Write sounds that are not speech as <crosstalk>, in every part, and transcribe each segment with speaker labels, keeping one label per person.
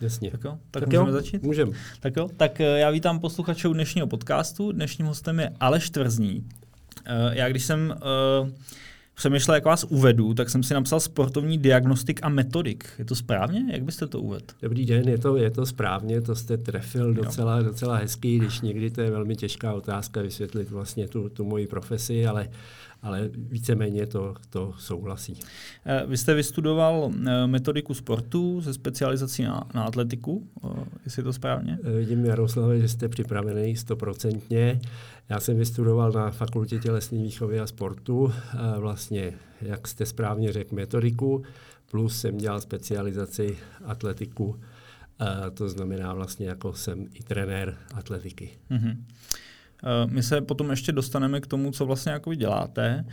Speaker 1: Jasně.
Speaker 2: Tak jo, tak, tak můžeme jo, začít?
Speaker 1: Můžeme.
Speaker 2: Tak jo, tak já vítám posluchačů dnešního podcastu. Dnešním hostem je Aleš Tvrzní. Já když jsem přemýšlel, jak vás uvedu, tak jsem si napsal sportovní diagnostik a metodik. Je to správně? Jak byste to uvedl?
Speaker 1: Dobrý den, je to, je to správně, to jste trefil docela, docela hezký, když někdy to je velmi těžká otázka vysvětlit vlastně tu, tu moji profesi, ale ale víceméně to, to souhlasí.
Speaker 2: Eh, vy jste vystudoval eh, metodiku sportu se specializací na, na atletiku, eh, jestli je to správně?
Speaker 1: Vidím, Jaroslave, že jste připravený stoprocentně. Já jsem vystudoval na fakultě tělesné výchovy a sportu, vlastně, jak jste správně řekl, metodiku, plus jsem dělal specializaci atletiku, to znamená vlastně jako jsem i trenér atletiky. Mm-hmm.
Speaker 2: My se potom ještě dostaneme k tomu, co vlastně jako děláte.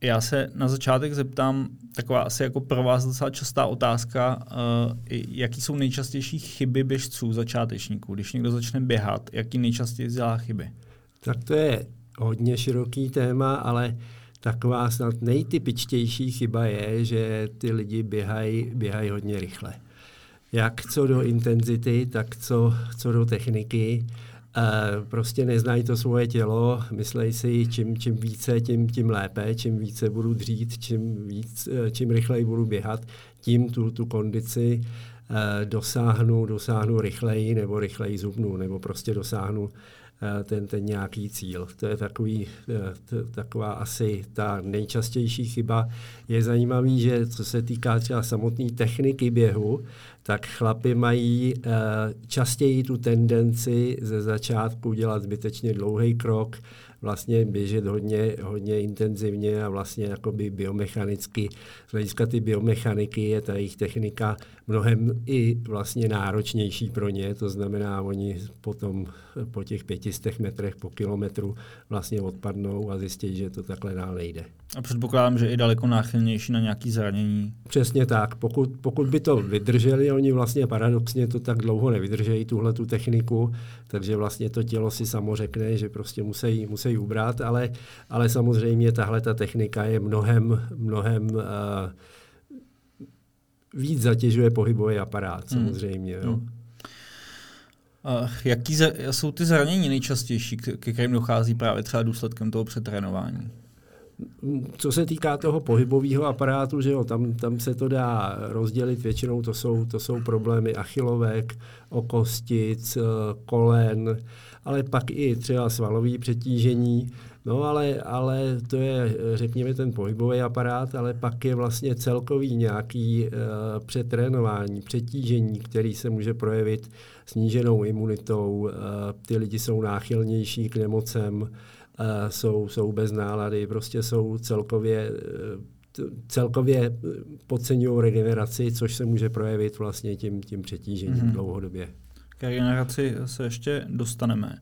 Speaker 2: Já se na začátek zeptám, taková asi jako pro vás docela častá otázka, jaký jsou nejčastější chyby běžců, začátečníků, když někdo začne běhat, jaký nejčastěji dělá chyby?
Speaker 1: Tak to je hodně široký téma, ale taková snad nejtypičtější chyba je, že ty lidi běhají běhaj hodně rychle. Jak co do intenzity, tak co, co do techniky. Prostě neznají to svoje tělo, myslej si, čím, čím více, tím, tím lépe, čím více budu dřít, čím, víc, e, čím rychleji budu běhat, tím tu, tu kondici e, dosáhnu, dosáhnu rychleji nebo rychleji zubnu, nebo prostě dosáhnu ten, ten nějaký cíl. To je takový, eh, taková asi ta nejčastější chyba. Je zajímavý, že co se týká třeba samotné techniky běhu, tak chlapy mají eh, častěji tu tendenci ze začátku dělat zbytečně dlouhý krok, vlastně běžet hodně, hodně intenzivně a vlastně jakoby biomechanicky, z hlediska ty biomechaniky je ta jejich technika mnohem i vlastně náročnější pro ně, to znamená, oni potom po těch pětistech metrech po kilometru vlastně odpadnou a zjistí, že to takhle dál nejde.
Speaker 2: A předpokládám, že i daleko náchylnější na nějaké zranění.
Speaker 1: Přesně tak. Pokud, pokud by to vydrželi, oni vlastně paradoxně to tak dlouho nevydržejí, tuhle tu techniku, takže vlastně to tělo si samo řekne, že prostě musí, musí ubrat, ale, ale samozřejmě tahle ta technika je mnohem, mnohem uh, víc zatěžuje pohybový aparát, hmm. samozřejmě. Hmm. Jo.
Speaker 2: Uh, jaký za, jsou ty zranění nejčastější, ke kterým dochází právě třeba důsledkem toho přetrénování?
Speaker 1: Co se týká toho pohybového aparátu, že jo, tam, tam se to dá rozdělit, většinou to jsou, to jsou problémy achilovek, okostic, kolen, ale pak i třeba svalový přetížení, no ale, ale to je, řekněme, ten pohybový aparát, ale pak je vlastně celkový nějaký uh, přetrénování, přetížení, který se může projevit sníženou imunitou, uh, ty lidi jsou náchylnější k nemocem, jsou, jsou bez nálady, prostě jsou celkově eh, celkově eh, podceňují regeneraci, což se může projevit vlastně tím, tím přetížením mm-hmm. dlouhodobě.
Speaker 2: K regeneraci se ještě dostaneme.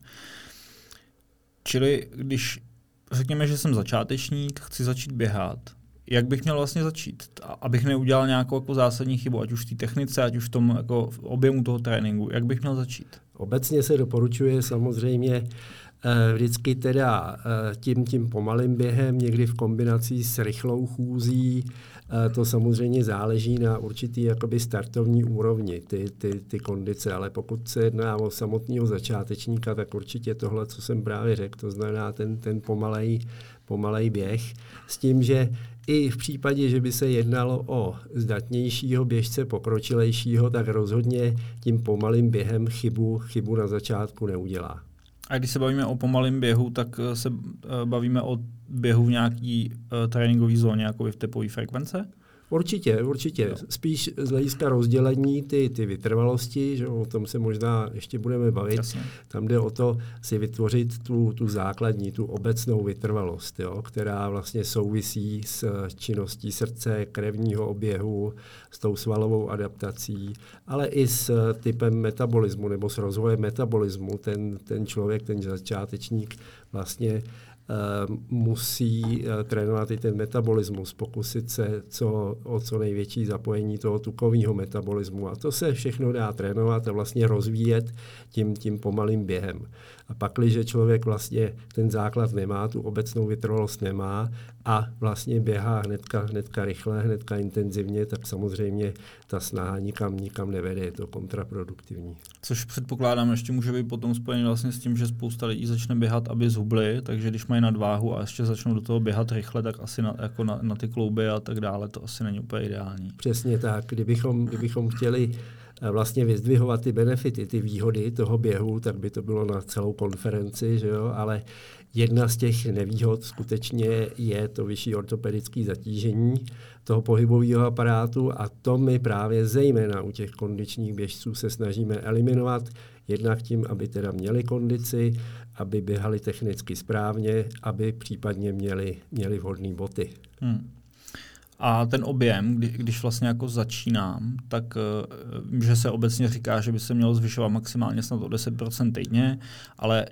Speaker 2: Čili když řekněme, že jsem začátečník, chci začít běhat, jak bych měl vlastně začít, abych neudělal nějakou jako zásadní chybu, ať už v té technice, ať už v tom jako v objemu toho tréninku, jak bych měl začít?
Speaker 1: Obecně se doporučuje samozřejmě vždycky teda eh, tím, tím pomalým během, někdy v kombinaci s rychlou chůzí, eh, to samozřejmě záleží na určitý jakoby startovní úrovni, ty, ty, ty kondice, ale pokud se jedná o samotného začátečníka, tak určitě tohle, co jsem právě řekl, to znamená ten, ten pomalej, pomalej běh, s tím, že i v případě, že by se jednalo o zdatnějšího běžce, pokročilejšího, tak rozhodně tím pomalým během chybu, chybu na začátku neudělá.
Speaker 2: A když se bavíme o pomalém běhu, tak eh, se eh, bavíme o běhu v nějaký uh, tréninkové zóně, jako v tepové frekvence?
Speaker 1: Určitě, určitě. Jo. Spíš z hlediska rozdělení ty, ty vytrvalosti, že o tom se možná ještě budeme bavit. Jasně. Tam jde o to si vytvořit tu, tu základní, tu obecnou vytrvalost, jo, která vlastně souvisí s činností srdce, krevního oběhu, s tou svalovou adaptací, ale i s typem metabolismu nebo s rozvojem metabolismu. Ten, ten člověk, ten začátečník vlastně musí trénovat i ten metabolismus, pokusit se co, o co největší zapojení toho tukového metabolismu. A to se všechno dá trénovat a vlastně rozvíjet tím, tím pomalým během. A pak, když člověk vlastně ten základ nemá, tu obecnou vytrvalost nemá a vlastně běhá hnedka, hnedka rychle, hnedka intenzivně, tak samozřejmě ta snaha nikam, nikam nevede, je to kontraproduktivní.
Speaker 2: Což předpokládám, ještě může být potom spojený vlastně s tím, že spousta lidí začne běhat, aby zhubli, takže když mají nadváhu a ještě začnou do toho běhat rychle, tak asi na, jako na, na ty klouby a tak dále, to asi není úplně ideální.
Speaker 1: Přesně tak. Kdybychom, kdybychom chtěli vlastně vyzdvihovat ty benefity, ty výhody toho běhu, tak by to bylo na celou konferenci, že jo? ale jedna z těch nevýhod skutečně je to vyšší ortopedické zatížení toho pohybového aparátu a to my právě zejména u těch kondičních běžců se snažíme eliminovat, jednak tím, aby teda měli kondici, aby běhali technicky správně, aby případně měli, měli vhodné boty. Hmm.
Speaker 2: A ten objem, kdy, když vlastně jako začínám, tak uh, že se obecně říká, že by se mělo zvyšovat maximálně snad o 10% týdně, ale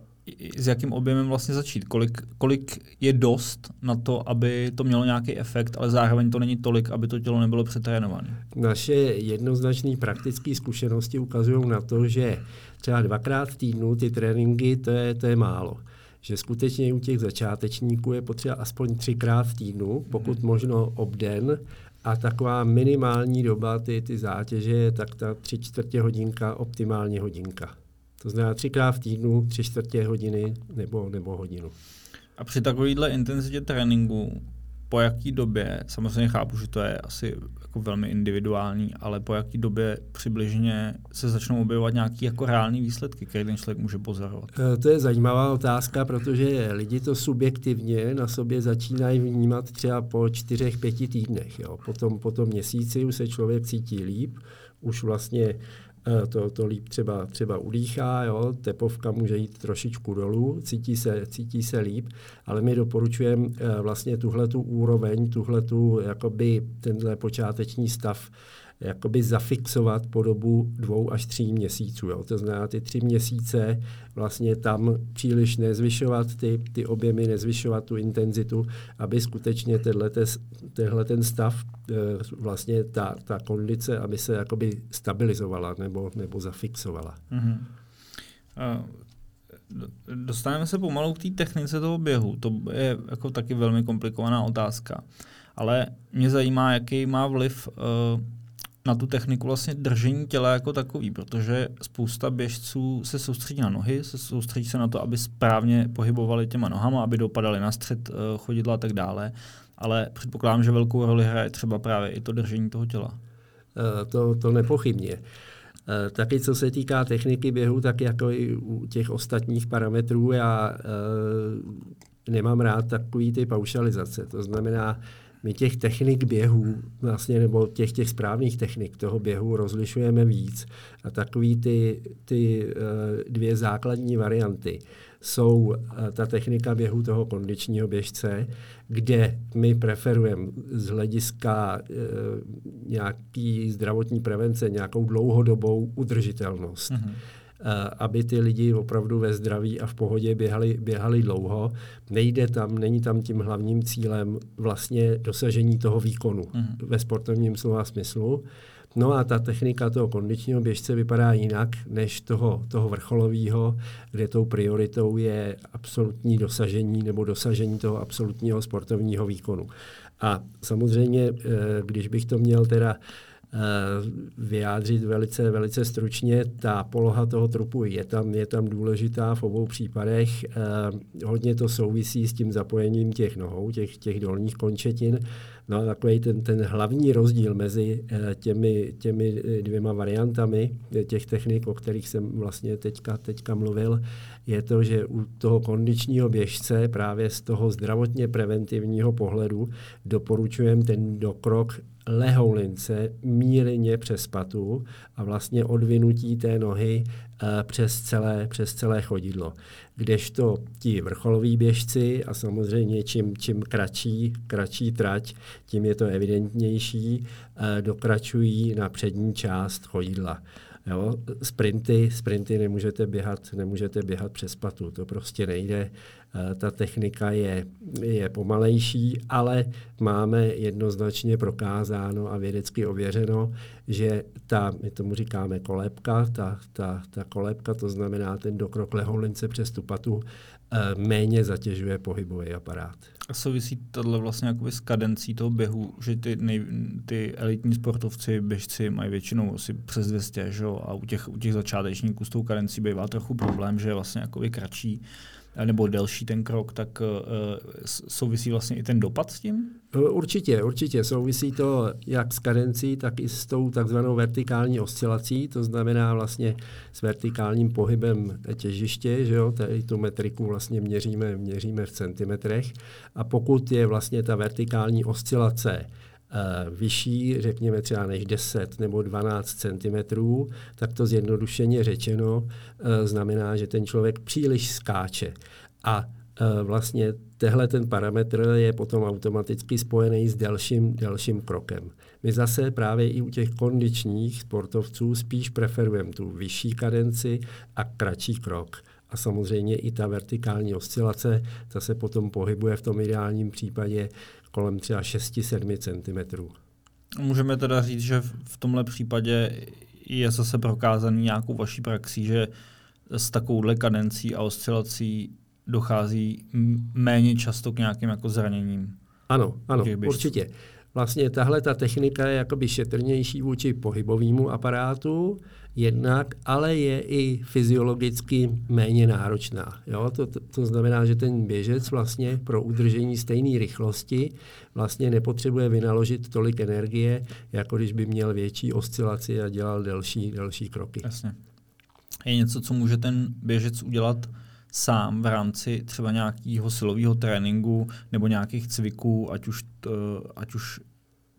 Speaker 2: s jakým objemem vlastně začít? Kolik, kolik je dost na to, aby to mělo nějaký efekt, ale zároveň to není tolik, aby to tělo nebylo přetrénované?
Speaker 1: Naše jednoznačné praktické zkušenosti ukazují na to, že třeba dvakrát v týdnu ty tréninky, to je, to je málo že skutečně u těch začátečníků je potřeba aspoň třikrát v týdnu, pokud hmm. možno obden, a taková minimální doba ty, ty zátěže je tak ta tři čtvrtě hodinka, optimální hodinka. To znamená třikrát v týdnu, tři čtvrtě hodiny nebo, nebo hodinu.
Speaker 2: A při takovéhle intenzitě tréninku, po jaký době, samozřejmě chápu, že to je asi jako velmi individuální, ale po jaký době přibližně se začnou objevovat nějaké jako reální výsledky, které ten člověk může pozorovat?
Speaker 1: Eh, to je zajímavá otázka, protože lidi to subjektivně na sobě začínají vnímat třeba po čtyřech, pěti týdnech. Jo. Potom, po tom měsíci už se člověk cítí líp, už vlastně to, to líp třeba, třeba udýchá, jo, tepovka může jít trošičku dolů, cítí se, cítí se líp, ale my doporučujeme eh, vlastně tuhle tu úroveň, tuhle tu, jakoby tenhle počáteční stav jakoby zafixovat po dobu dvou až tří měsíců. Jo. To znamená, ty tři měsíce vlastně tam příliš nezvyšovat ty, ty objemy, nezvyšovat tu intenzitu, aby skutečně tenhle, ten stav, eh, vlastně ta, ta kondice, aby se jakoby stabilizovala nebo, nebo zafixovala. Mm-hmm.
Speaker 2: Dostaneme se pomalu k té technice toho běhu. To je jako taky velmi komplikovaná otázka. Ale mě zajímá, jaký má vliv uh, na tu techniku vlastně držení těla jako takový, protože spousta běžců se soustředí na nohy, se soustředí se na to, aby správně pohybovali těma nohama, aby dopadali na střed uh, chodidla a tak dále, ale předpokládám, že velkou roli hraje třeba právě i to držení toho těla.
Speaker 1: Uh, to, to nepochybně. Uh, taky co se týká techniky běhu, tak jako i u těch ostatních parametrů, já nemám rád takový ty paušalizace. To znamená, my těch technik běhů, vlastně, nebo těch, těch správných technik toho běhu rozlišujeme víc. A takový ty, ty uh, dvě základní varianty jsou uh, ta technika běhu toho kondičního běžce, kde my preferujeme z hlediska uh, nějaký zdravotní prevence, nějakou dlouhodobou udržitelnost. Mm-hmm Eh, aby ty lidi opravdu ve zdraví a v pohodě běhali, běhali dlouho. Nejde tam, není tam tím hlavním cílem vlastně dosažení toho výkonu mm. ve sportovním slova smyslu. No a ta technika toho kondičního běžce vypadá jinak než toho, toho vrcholového, kde tou prioritou je absolutní dosažení nebo dosažení toho absolutního sportovního výkonu. A samozřejmě, eh, když bych to měl teda vyjádřit velice, velice stručně. Ta poloha toho trupu je tam, je tam důležitá v obou případech. Eh, hodně to souvisí s tím zapojením těch nohou, těch, těch dolních končetin. No a takový ten, ten hlavní rozdíl mezi eh, těmi, těmi dvěma variantami těch technik, o kterých jsem vlastně teďka, teďka mluvil, je to, že u toho kondičního běžce právě z toho zdravotně preventivního pohledu doporučujeme ten dokrok lehoulince mírně přes patu a vlastně odvinutí té nohy uh, přes celé, přes celé chodidlo. Kdežto ti vrcholoví běžci a samozřejmě čím, čím kratší, kratší trať, tím je to evidentnější, uh, dokračují na přední část chodidla. Jo, sprinty, sprinty nemůžete běhat, nemůžete běhat přes patu, to prostě nejde. Ta technika je, je pomalejší, ale máme jednoznačně prokázáno a vědecky ověřeno, že ta, my tomu říkáme kolébka, ta, ta, ta kolébka, to znamená ten dokrok lehoulince přes tu patu, Eh, méně zatěžuje pohybový aparát.
Speaker 2: A souvisí tohle vlastně jakoby s kadencí toho běhu, že ty, nej, ty elitní sportovci, běžci mají většinou asi přes 200, že? a u těch, u těch začátečníků s tou kadencí bývá trochu problém, že je vlastně jakoby kratší nebo delší ten krok, tak uh, souvisí vlastně i ten dopad s tím?
Speaker 1: Eh, určitě, určitě. Souvisí to jak s kadencí, tak i s tou takzvanou vertikální oscilací, to znamená vlastně s vertikálním pohybem těžiště, že jo, tady tu metriku vlastně měříme, měříme v centimetrech a pokud je vlastně ta vertikální oscilace Eh, vyšší, řekněme třeba než 10 nebo 12 cm, tak to zjednodušeně řečeno eh, znamená, že ten člověk příliš skáče. A eh, vlastně tehle ten parametr je potom automaticky spojený s delším, delším krokem. My zase právě i u těch kondičních sportovců spíš preferujeme tu vyšší kadenci a kratší krok. A samozřejmě i ta vertikální oscilace, ta se potom pohybuje v tom ideálním případě kolem třeba 6-7 cm.
Speaker 2: Můžeme teda říct, že v tomhle případě je zase prokázaný nějakou vaší praxí, že s takovouhle kadencí a oscilací dochází méně často k nějakým jako zraněním.
Speaker 1: Ano, ano, určitě. Vlastně tahle ta technika je jakoby šetrnější vůči pohybovému aparátu, jednak, ale je i fyziologicky méně náročná. Jo? To, to, to znamená, že ten běžec vlastně pro udržení stejné rychlosti vlastně nepotřebuje vynaložit tolik energie, jako když by měl větší oscilaci a dělal delší, delší kroky.
Speaker 2: Jasně. Je něco, co může ten běžec udělat sám v rámci třeba nějakého silového tréninku nebo nějakých cviků, ať už, t, ať už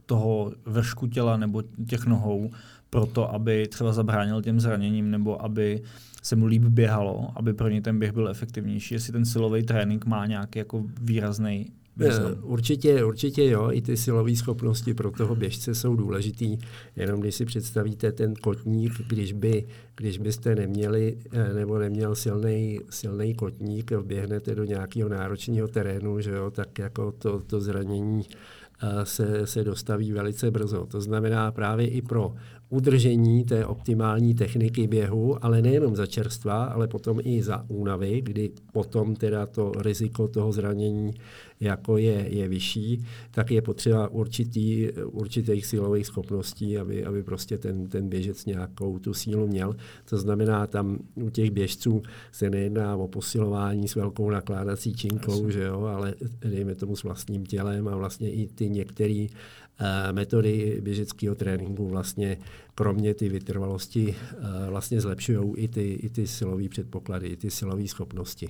Speaker 2: toho vršku těla nebo těch nohou, proto, aby třeba zabránil těm zraněním nebo aby se mu líp běhalo, aby pro ně ten běh byl efektivnější, jestli ten silový trénink má nějaký jako výrazný
Speaker 1: význam. Určitě, určitě jo, i ty silové schopnosti pro toho běžce jsou důležitý. Jenom když si představíte ten kotník, když, by, když byste neměli eh, nebo neměl silný, kotník, vběhnete do nějakého náročného terénu, že jo, tak jako to, to zranění eh, se, se dostaví velice brzo. To znamená právě i pro udržení té optimální techniky běhu, ale nejenom za čerstva, ale potom i za únavy, kdy potom teda to riziko toho zranění jako je, je vyšší, tak je potřeba určitý, určitých silových schopností, aby, aby prostě ten, ten běžec nějakou tu sílu měl. To znamená, tam u těch běžců se nejedná o posilování s velkou nakládací činkou, že jo, ale dejme tomu s vlastním tělem a vlastně i ty některé metody běžeckého tréninku vlastně kromě ty vytrvalosti uh, vlastně zlepšují i ty, i ty silové předpoklady, i ty silové schopnosti.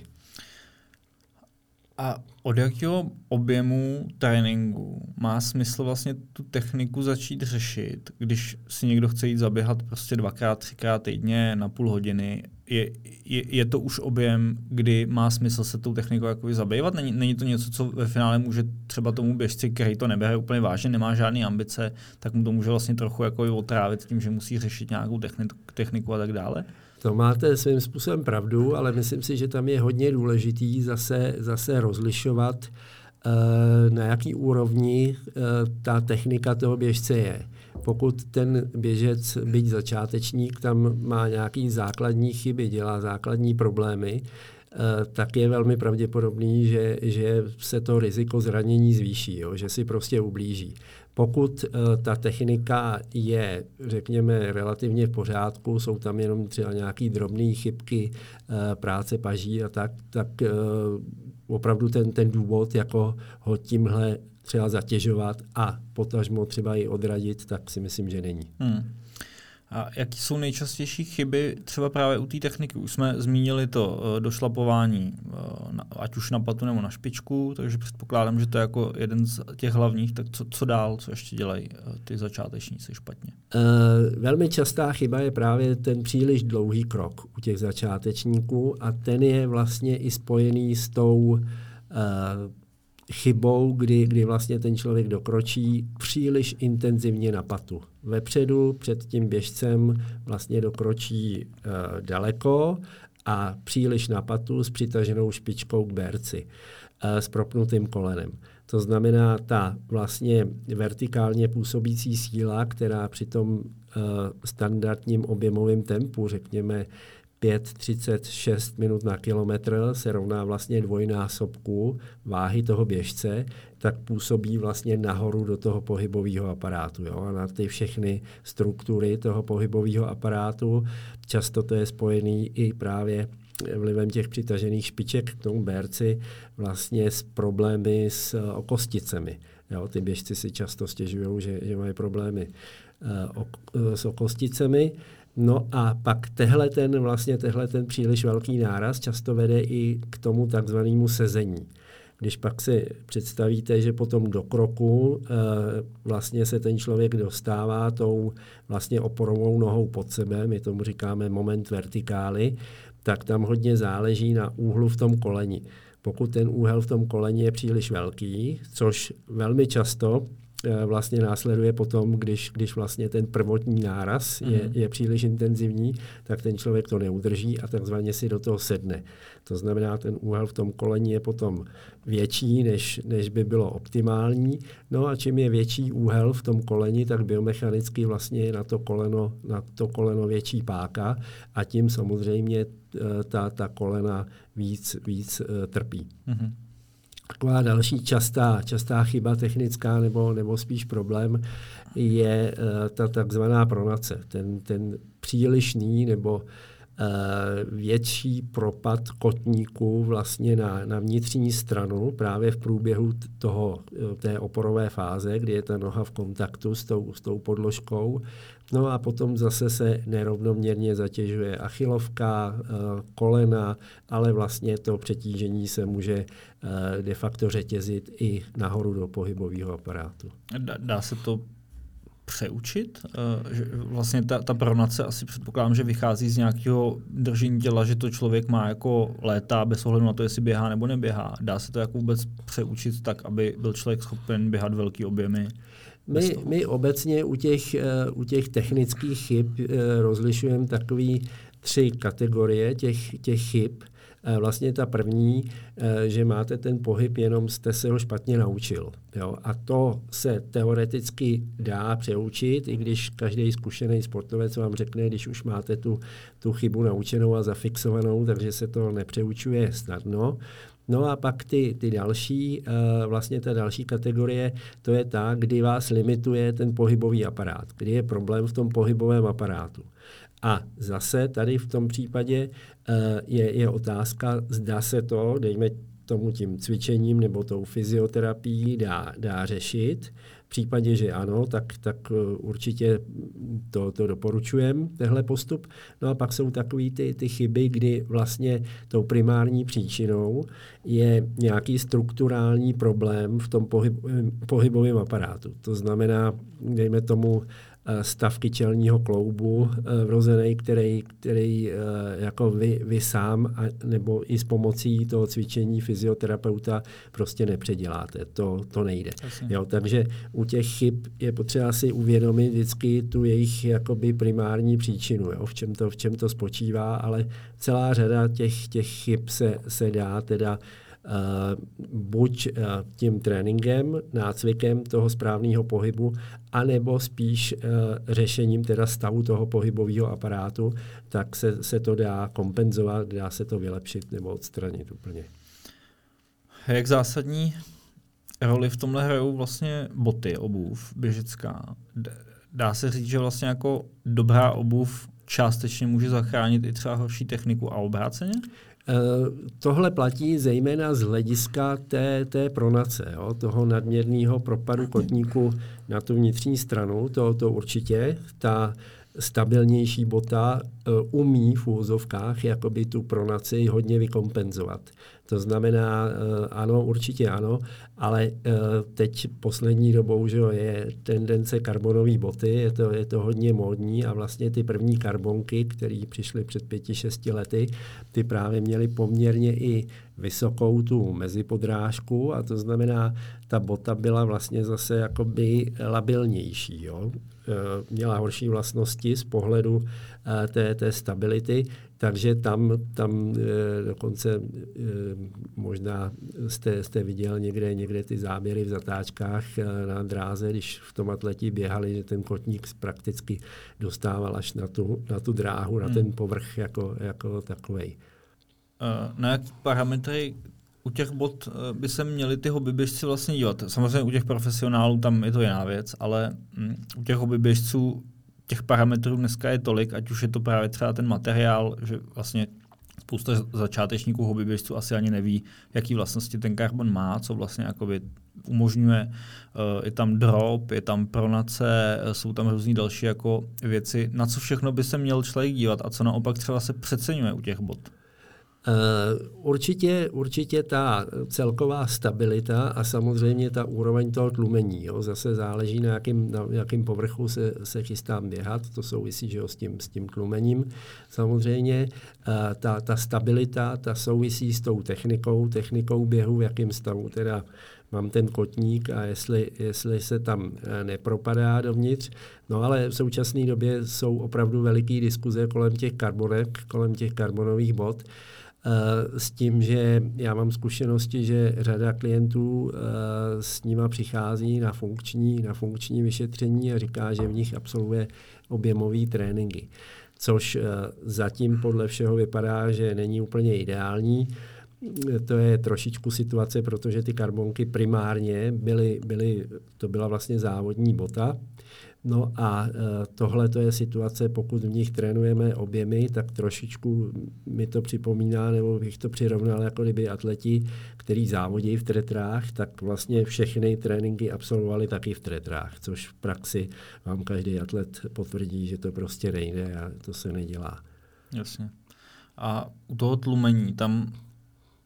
Speaker 2: A od jakého objemu tréninku má smysl vlastně tu techniku začít řešit, když si někdo chce jít zaběhat prostě dvakrát, třikrát týdně na půl hodiny? Je, je, je to už objem, kdy má smysl se tou technikou jakoby zabývat? Není, není to něco, co ve finále může třeba tomu běžci, který to nebere úplně vážně, nemá žádné ambice, tak mu to může vlastně trochu jako otrávit tím, že musí řešit nějakou techniku, techniku a tak dále?
Speaker 1: To máte svým způsobem pravdu, ale myslím si, že tam je hodně důležitý zase, zase rozlišovat, eh, na jaký úrovni eh, ta technika toho běžce je. Pokud ten běžec, byť začátečník, tam má nějaký základní chyby, dělá základní problémy, eh, tak je velmi pravděpodobný, že, že se to riziko zranění zvýší, jo, že si prostě ublíží. Pokud uh, ta technika je, řekněme, relativně v pořádku, jsou tam jenom třeba nějaké drobné chybky uh, práce paží a tak, tak uh, opravdu ten, ten důvod, jako ho tímhle třeba zatěžovat a potažmo třeba i odradit, tak si myslím, že není. Hmm.
Speaker 2: A jaký jsou nejčastější chyby třeba právě u té techniky? Už jsme zmínili to eh, došlapování, eh, ať už na patu nebo na špičku, takže předpokládám, že to je jako jeden z těch hlavních. Tak co, co dál, co ještě dělají eh, ty začátečníci špatně?
Speaker 1: Uh, velmi častá chyba je právě ten příliš dlouhý krok u těch začátečníků a ten je vlastně i spojený s tou uh, chybou, kdy, kdy vlastně ten člověk dokročí příliš intenzivně na patu. Vepředu před tím běžcem vlastně dokročí uh, daleko a příliš na patu s přitaženou špičkou k berci s propnutým kolenem. To znamená, ta vlastně vertikálně působící síla, která při tom standardním objemovém tempu, řekněme 5,36 minut na kilometr se rovná vlastně dvojnásobku váhy toho běžce, tak působí vlastně nahoru do toho pohybového aparátu. Jo? A na ty všechny struktury toho pohybového aparátu často to je spojený i právě vlivem těch přitažených špiček k tomu berci vlastně s problémy s okosticemi. Jo? Ty běžci si často stěžují, že, že mají problémy uh, ok, uh, s okosticemi. No a pak tehle ten, vlastně tehle ten příliš velký náraz často vede i k tomu takzvanému sezení. Když pak si představíte, že potom do kroku e, vlastně se ten člověk dostává tou vlastně oporovou nohou pod sebe, my tomu říkáme moment vertikály, tak tam hodně záleží na úhlu v tom koleni. Pokud ten úhel v tom koleni je příliš velký, což velmi často Eh, vlastně následuje potom, když, když vlastně ten prvotní náraz je, mm. je příliš intenzivní, tak ten člověk to neudrží a takzvaně si do toho sedne. To znamená, ten úhel v tom koleni je potom větší, než, než by bylo optimální. No a čím je větší úhel v tom koleni, tak biomechanicky vlastně je na to koleno, na to koleno větší páka a tím samozřejmě eh, ta, ta kolena víc, víc eh, trpí. Mm-hmm. Taková další častá, častá chyba technická nebo, nebo spíš problém je uh, ta takzvaná pronace. Ten, ten přílišný nebo větší propad kotníku vlastně na, na vnitřní stranu právě v průběhu toho, té oporové fáze, kdy je ta noha v kontaktu s tou, s tou podložkou No a potom zase se nerovnoměrně zatěžuje achilovka, eh, kolena, ale vlastně to přetížení se může eh, de facto řetězit i nahoru do pohybového aparátu.
Speaker 2: Dá se to přeučit? Uh, že vlastně ta, ta pronace asi předpokládám, že vychází z nějakého držení těla, že to člověk má jako léta bez ohledu na to, jestli běhá nebo neběhá. Dá se to jako vůbec přeučit tak, aby byl člověk schopen běhat velký objemy?
Speaker 1: My, my obecně u těch, eh, u těch technických chyb eh, rozlišujeme takový tři kategorie těch, těch chyb. Eh, vlastně ta první, že máte ten pohyb, jenom jste se ho špatně naučil. Jo? A to se teoreticky dá přeučit, i když každý zkušený sportovec vám řekne, když už máte tu, tu chybu naučenou a zafixovanou, takže se to nepřeučuje snadno. No a pak ty, ty další, uh, vlastně ta další kategorie, to je ta, kdy vás limituje ten pohybový aparát, kdy je problém v tom pohybovém aparátu. A zase tady v tom případě je, je otázka, zda se to, dejme tomu tím cvičením nebo tou fyzioterapií dá, dá řešit. V případě, že ano, tak, tak eh, určitě to, to doporučujeme, tehle postup. No a pak jsou takové ty, ty chyby, kdy vlastně tou primární příčinou je nějaký strukturální problém v tom pohyb, pohybovém aparátu. To znamená, dejme tomu, Eh, stav kyčelního kloubu eh, vrozený, který, který eh, jako vy, vy sám a, nebo i s pomocí toho cvičení fyzioterapeuta prostě nepředěláte. To, to nejde. Jo, takže u těch chyb je potřeba si uvědomit vždycky tu jejich jakoby primární příčinu, jo, v, čem to, v čem to spočívá, ale celá řada těch, těch chyb se, se dá teda Uh, buď tím tréninkem, nácvikem toho správného pohybu, anebo spíš řešením teda stavu toho pohybového aparátu, tak se, se to dá kompenzovat, dá se to vylepšit nebo odstranit úplně.
Speaker 2: Jak zásadní roli v tomhle hrajou vlastně boty, obuv, běžecká? Dá se říct, že vlastně jako dobrá obuv částečně může zachránit i třeba horší techniku a obráceně?
Speaker 1: Eh, tohle platí zejména z hlediska té, té pronace, jo, toho nadměrného propadu kotníku na tu vnitřní stranu, to, to určitě. Ta stabilnější bota uh, umí v úvozovkách jakoby tu pronaci hodně vykompenzovat. To znamená, uh, ano, určitě ano, ale uh, teď poslední dobou že je tendence karbonové boty, je to, je to hodně módní a vlastně ty první karbonky, které přišly před pěti, šesti lety, ty právě měly poměrně i vysokou tu mezipodrážku a to znamená, ta bota byla vlastně zase jakoby labilnější. Jo? měla horší vlastnosti z pohledu té, té stability, takže tam, tam e, dokonce e, možná jste, jste viděl někde, někde ty záběry v zatáčkách e, na dráze, když v tom atleti běhali, že ten kotník prakticky dostával až na tu, na tu dráhu, na hmm. ten povrch jako, jako takovej.
Speaker 2: Na jak parametry u těch bod by se měli ty hobbyběžci vlastně dívat? Samozřejmě u těch profesionálů tam je to jiná věc, ale mm, u těch hobbyběžců těch parametrů dneska je tolik, ať už je to právě třeba ten materiál, že vlastně spousta začátečníků hobbyběžců asi ani neví, jaký vlastnosti ten karbon má, co vlastně jakoby umožňuje. Eh, je tam drop, je tam pronace, eh, jsou tam různé další jako věci, na co všechno by se měl člověk dívat a co naopak třeba se přeceňuje u těch bod.
Speaker 1: Eh, určitě, určitě ta celková stabilita a samozřejmě ta úroveň toho tlumení. Jo. Zase záleží, na jakým, na jakým povrchu se, se chystám běhat. To souvisí že jo, s, tím, s tím tlumením. Samozřejmě uh, ta, ta stabilita, ta souvisí s tou technikou, technikou běhu, v jakém stavu teda mám ten kotník a jestli, jestli se tam eh, nepropadá dovnitř. No ale v současné době jsou opravdu veliké diskuze kolem těch karbonek, kolem těch karbonových bod. Eh, s tím, že já mám zkušenosti, že řada klientů eh, s nima přichází na funkční, na funkční vyšetření a říká, že v nich absolvuje objemové tréninky. Což eh, zatím podle všeho vypadá, že není úplně ideální. To je trošičku situace, protože ty karbonky primárně byly, byly to byla vlastně závodní bota, No a e, tohle to je situace, pokud v nich trénujeme objemy, tak trošičku mi to připomíná, nebo bych to přirovnal, jako kdyby atleti, kteří závodí v tretrách, tak vlastně všechny tréninky absolvovali taky v tretrách, což v praxi vám každý atlet potvrdí, že to prostě nejde a to se nedělá.
Speaker 2: Jasně. A u toho tlumení, tam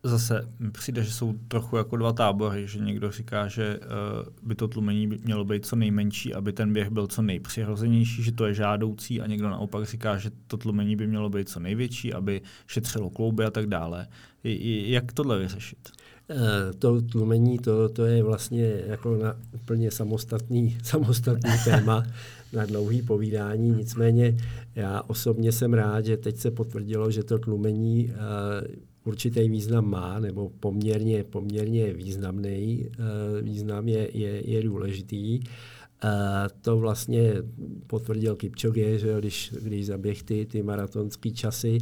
Speaker 2: zase přijde, že jsou trochu jako dva tábory, že někdo říká, že uh, by to tlumení mělo být co nejmenší, aby ten běh byl co nejpřirozenější, že to je žádoucí a někdo naopak říká, že to tlumení by mělo být co největší, aby šetřilo klouby a tak dále. Jak tohle vyřešit?
Speaker 1: Uh, to tlumení, to, to je vlastně jako na úplně samostatný, <laughs> samostatný téma na dlouhý povídání. Nicméně já osobně jsem rád, že teď se potvrdilo, že to tlumení uh, určitý význam má, nebo poměrně, poměrně významný eh, význam je, je, je důležitý. A to vlastně potvrdil Kipchoge, že když, když zaběh ty, ty maratonské časy.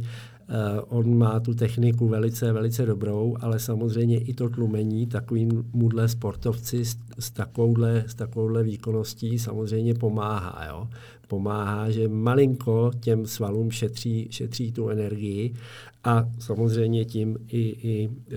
Speaker 1: Uh, on má tu techniku velice, velice dobrou, ale samozřejmě i to tlumení takovým mudle sportovci s, s, takovouhle, s takovouhle výkonností samozřejmě pomáhá. Jo? Pomáhá, že malinko těm svalům šetří, šetří tu energii a samozřejmě tím i, i uh,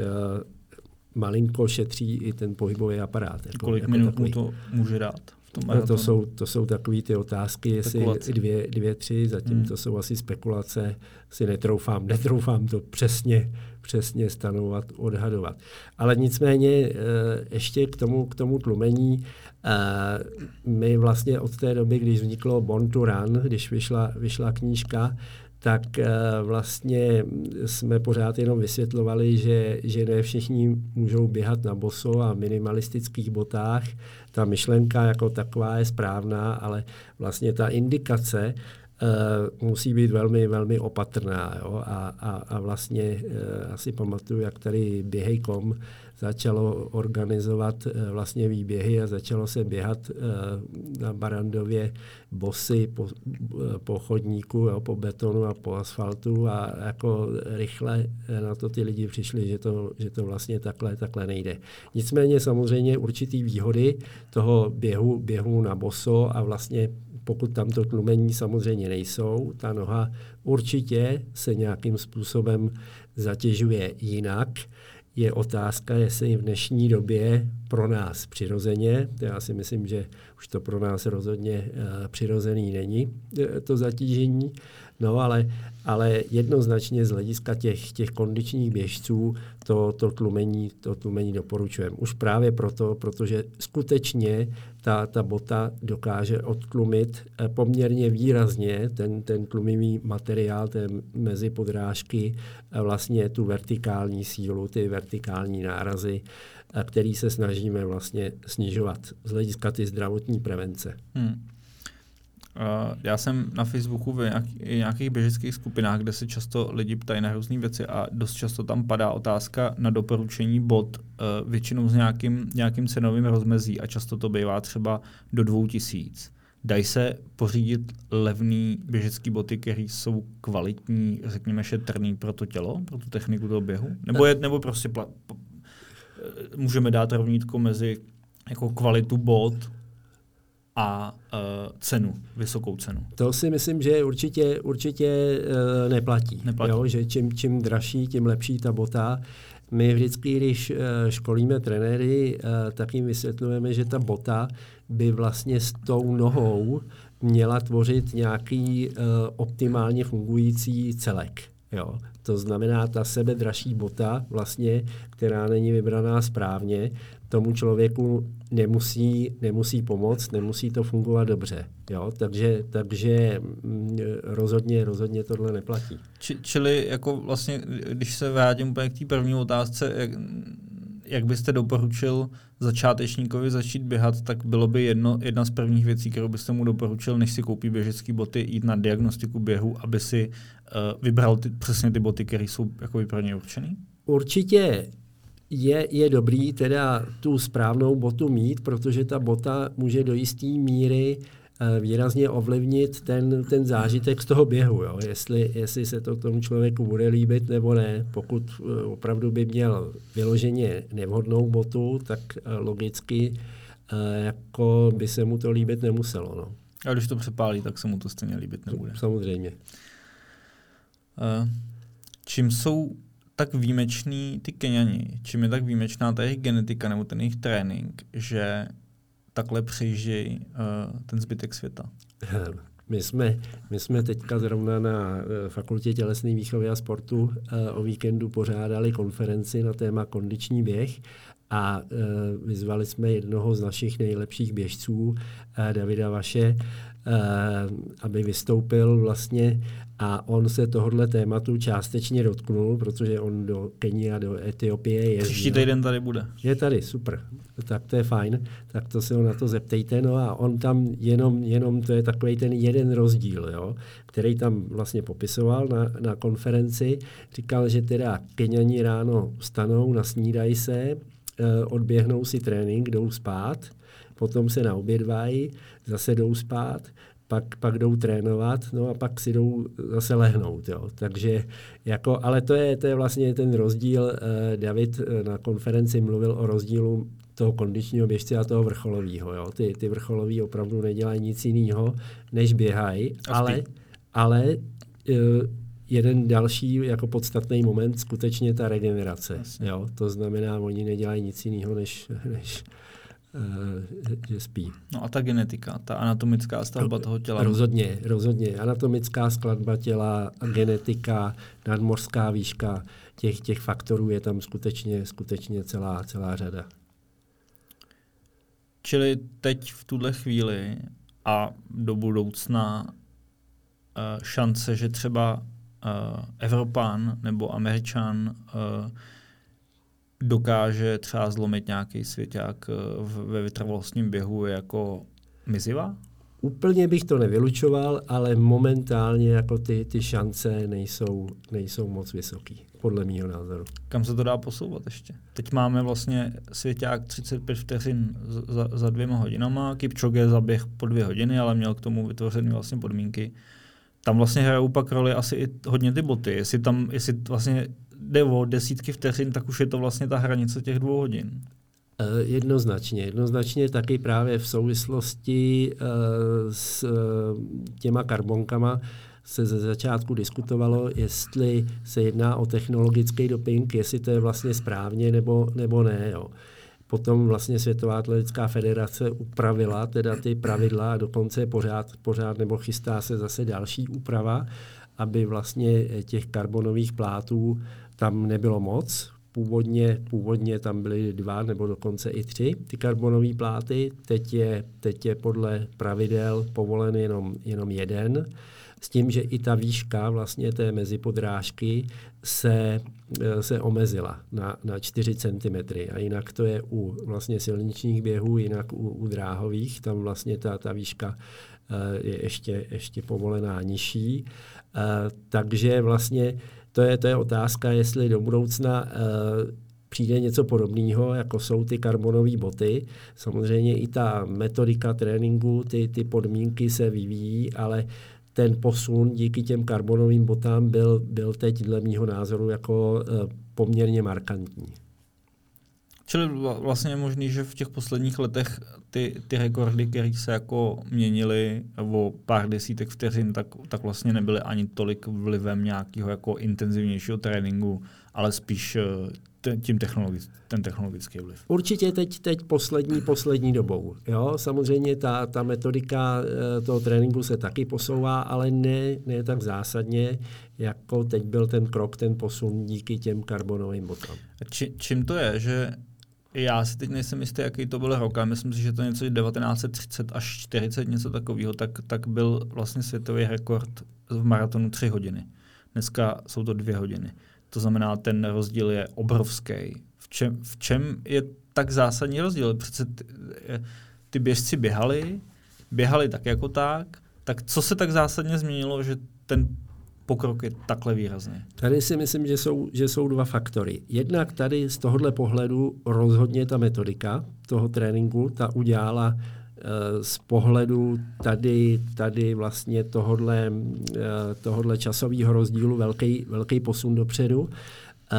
Speaker 1: malinko šetří i ten pohybový aparát.
Speaker 2: Jako, Kolik jako minut mu to může dát?
Speaker 1: No, to jsou, to jsou takové ty otázky, jestli dvě, dvě, tři, zatím hmm. to jsou asi spekulace, si netroufám, netroufám to přesně, přesně stanovat, odhadovat. Ale nicméně eh, ještě k tomu, k tomu tlumení, eh, my vlastně od té doby, když vzniklo Born to Run, když vyšla, vyšla knížka, tak eh, vlastně jsme pořád jenom vysvětlovali, že, že ne všichni můžou běhat na boso a minimalistických botách. Ta myšlenka jako taková je správná, ale vlastně ta indikace Uh, musí být velmi, velmi opatrná. Jo? A, a, a vlastně uh, asi pamatuju, jak tady běhej.com začalo organizovat eh, vlastně výběhy a začalo se běhat eh, na Barandově bosy po, eh, po chodníku, jo, po betonu a po asfaltu a jako rychle na to ty lidi přišli, že to, že to vlastně takhle, takhle nejde. Nicméně samozřejmě určitý výhody toho běhu, běhu na boso a vlastně pokud tam to tlumení samozřejmě nejsou, ta noha určitě se nějakým způsobem zatěžuje jinak je otázka, jestli v dnešní době pro nás přirozeně, já si myslím, že už to pro nás rozhodně uh, přirozený není, eh, to zatížení, no ale, ale jednoznačně z hlediska těch, těch kondičních běžců to, to, tlumení, to tlumení doporučujeme. Už právě proto, protože skutečně ta, ta bota dokáže odtlumit eh, poměrně výrazně ten, ten tlumivý materiál té mezipodrážky, vlastně tu vertikální sílu, ty vertikální nárazy, který se snažíme vlastně snižovat z hlediska ty zdravotní prevence. Hmm.
Speaker 2: Já jsem na Facebooku v nějakých běžeckých skupinách, kde se často lidi ptají na různé věci a dost často tam padá otázka na doporučení bot, uh, většinou s nějakým, nějakým cenovým rozmezí a často to bývá třeba do dvou tisíc. Dají se pořídit levný běžecký boty, které jsou kvalitní, řekněme šetrný pro to tělo, pro tu techniku toho běhu? Nebo, je, nebo prostě pla, eh, můžeme dát rovnítko mezi jako kvalitu bot a uh, cenu, vysokou cenu.
Speaker 1: To si myslím, že určitě, určitě uh, neplatí. neplatí. Jo? Že čím, čím dražší, tím lepší ta bota. My vždycky, když uh, školíme trenéry, uh, tak jim vysvětlujeme, že ta bota by vlastně s tou nohou měla tvořit nějaký uh, optimálně fungující celek. Jo. To znamená, ta sebedražší bota, vlastně, která není vybraná správně, tomu člověku nemusí, nemusí pomoct, nemusí to fungovat dobře. Jo? Takže, takže mm, rozhodně, rozhodně tohle neplatí.
Speaker 2: Či, čili jako vlastně, když se vrátím k té první otázce, jak, jak byste doporučil začátečníkovi začít běhat, tak bylo by jedno, jedna z prvních věcí, kterou byste mu doporučil, než si koupí běžecké boty, jít na diagnostiku běhu, aby si uh, vybral ty, přesně ty boty, které jsou jako pro ně určené?
Speaker 1: Určitě je, je dobrý teda tu správnou botu mít, protože ta bota může do jisté míry eh, výrazně ovlivnit ten, ten zážitek z toho běhu. Jo? Jestli, jestli se to tomu člověku bude líbit nebo ne. Pokud eh, opravdu by měl vyloženě nevhodnou botu, tak eh, logicky jako by se mu to líbit nemuselo. No.
Speaker 2: A když to přepálí, tak se mu to stejně líbit nebude.
Speaker 1: Samozřejmě.
Speaker 2: Čím jsou tak výjimečný ty Keňani, čím je tak výjimečná ta jejich genetika nebo ten jejich trénink, že takhle přejíždějí uh, ten zbytek světa? <laughs>
Speaker 1: My jsme, my jsme teďka zrovna na eh, Fakultě tělesné výchovy a sportu uh, o víkendu pořádali konferenci na téma kondiční běh a uh, vyzvali jsme jednoho z našich nejlepších běžců, uh, Davida Vaše, aby vystoupil vlastně a on se tohohle tématu částečně dotknul, protože on do Keni a do Etiopie je.
Speaker 2: Příští týden tady bude.
Speaker 1: Je tady, super. Tak to je fajn. Tak to se ho na to zeptejte. No a on tam jenom, jenom to je takový ten jeden rozdíl, jo, který tam vlastně popisoval na, na konferenci. Říkal, že teda Keniani ráno vstanou, nasnídají se, eh, odběhnou si trénink, jdou spát, potom se naobědvají, zase jdou spát, pak, pak jdou trénovat, no a pak si jdou zase lehnout. Jo. Takže jako, ale to je, to je vlastně ten rozdíl. Eh, David eh, na konferenci mluvil o rozdílu toho kondičního běžce a toho vrcholového. Jo. Ty, ty vrcholoví opravdu nedělají nic jiného, než běhají, ale, ale eh, jeden další jako podstatný moment skutečně ta regenerace. Jo. To znamená, oni nedělají nic jiného, než, než že spí.
Speaker 2: No a ta genetika, ta anatomická skladba toho těla.
Speaker 1: Rozhodně, rozhodně. Anatomická skladba těla, genetika, nadmořská výška, těch, těch faktorů je tam skutečně, skutečně celá, celá řada.
Speaker 2: Čili teď v tuhle chvíli a do budoucna uh, šance, že třeba uh, Evropan nebo Američan dokáže třeba zlomit nějaký svěťák eh, ve vytrvalostním běhu jako mizivá?
Speaker 1: Úplně bych to nevylučoval, ale momentálně jako ty, ty šance nejsou, nejsou moc vysoký, podle mého názoru.
Speaker 2: Kam se to dá posouvat ještě? Teď máme vlastně svěťák 35 vteřin za, za dvěma hodinama, Kipchoge zaběh po dvě hodiny, ale měl k tomu vytvořené vlastně podmínky. Tam vlastně hrajou pak roli asi i hodně ty boty. Jestli tam, jestli vlastně jde o desítky vteřin, tak už je to vlastně ta hranice těch dvou hodin.
Speaker 1: Eh, jednoznačně. Jednoznačně taky právě v souvislosti eh, s eh, těma karbonkama se ze začátku diskutovalo, jestli se jedná o technologický doping, jestli to je vlastně správně nebo, nebo ne. Jo. Potom vlastně Světová atletická federace upravila teda ty pravidla a dokonce pořád, pořád nebo chystá se zase další úprava, aby vlastně těch karbonových plátů tam nebylo moc. Původně, původně tam byly dva nebo dokonce i tři ty karbonové pláty. Teď je, teď je podle pravidel povolen jenom, jenom jeden. s tím, že i ta výška vlastně té mezipodrážky se, eh, se omezila na, na 4 cm. A jinak to je u vlastně silničních běhů, jinak u, u dráhových, tam vlastně ta, ta výška eh, je ještě, ještě povolená nižší. Eh, takže vlastně to je, to je otázka, jestli do budoucna přijde něco podobného, jako jsou ty karbonové boty. Samozřejmě i ta metodika tréninku, ty, ty podmínky se vyvíjí, ale ten posun díky těm karbonovým botám byl, byl teď dle mého názoru jako uh, poměrně markantní.
Speaker 2: Čili vlastně je možný, že v těch posledních letech ty, ty rekordy, které se jako měnily o pár desítek vteřin, tak, tak vlastně nebyly ani tolik vlivem nějakého jako intenzivnějšího tréninku, ale spíš eh, tím technologický, ten technologický vliv.
Speaker 1: Určitě teď, teď poslední, poslední dobou. Jo? Samozřejmě ta, ta metodika eh, toho tréninku se taky posouvá, ale ne, ne tak zásadně, jako teď byl ten krok, ten posun díky těm karbonovým botám.
Speaker 2: Či, čím to je, že já si teď nejsem jistý, jaký to byl rok, ale myslím si, že to něco 1930 až 40, něco takového, tak, tak byl vlastně světový rekord v maratonu 3 hodiny. Dneska jsou to 2 hodiny. To znamená, ten rozdíl je obrovský. V čem, v čem je tak zásadní rozdíl? Přece ty, ty běžci běhali, běhali tak jako tak, tak co se tak zásadně změnilo, že ten pokrok je takhle výrazný?
Speaker 1: Tady si myslím, že jsou, že jsou dva faktory. Jednak tady z tohohle pohledu rozhodně ta metodika toho tréninku, ta udělala Eh, z pohledu tady, tady vlastně tohodle, eh, tohodle časového rozdílu velký, velký posun dopředu. Eh,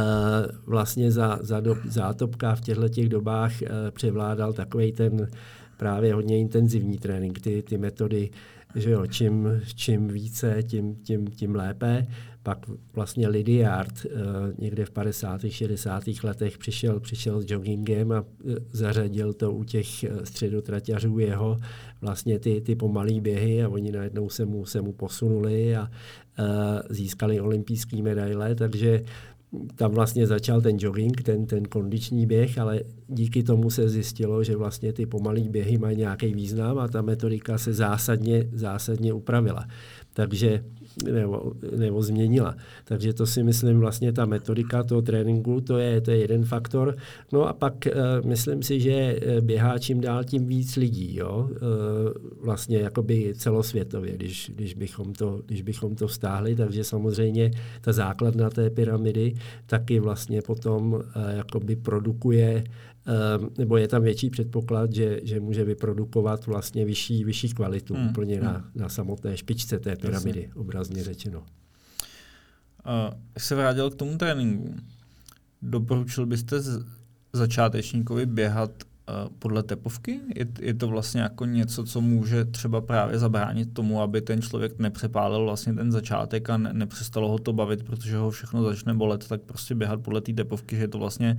Speaker 1: vlastně za, za dob, zátopka v těchto těch dobách převládal takový ten právě hodně intenzivní trénink, ty, ty metody, že jo, čím, čím více, tím, tím, tím lépe. Pak vlastně Lydiard uh, někde v 50. 60. letech přišel, přišel s joggingem a uh, zařadil to u těch uh, středotraťařů jeho vlastně ty, ty pomalý běhy a oni najednou se mu, se mu posunuli a uh, získali olympijské medaile, takže tam vlastně začal ten jogging, ten, ten kondiční běh, ale díky tomu se zjistilo, že vlastně ty pomalý běhy mají nějaký význam a ta metodika se zásadně, zásadně upravila. Takže nebo, nebo změnila. Takže to si myslím vlastně ta metodika toho tréninku, to je, to je jeden faktor. No a pak uh, myslím si, že eh, běhá čím dál tím víc lidí, jo? Uh, vlastně jakoby celosvětově, když, když, bychom to, když bychom to vztáhli, takže samozřejmě ta základna té pyramidy taky vlastně potom uh, jakoby produkuje nebo je tam větší předpoklad, že, že může vyprodukovat vlastně vyšší, vyšší kvalitu hmm. úplně na, hmm. na samotné špičce té pyramidy, Jasně. obrazně řečeno.
Speaker 2: Uh, se vrátil k tomu tréninku. Doporučil byste z, začátečníkovi běhat uh, podle tepovky? Je, je to vlastně jako něco, co může třeba právě zabránit tomu, aby ten člověk nepřepálil vlastně ten začátek a ne, nepřestalo ho to bavit, protože ho všechno začne bolet, tak prostě běhat podle té tepovky, že je to vlastně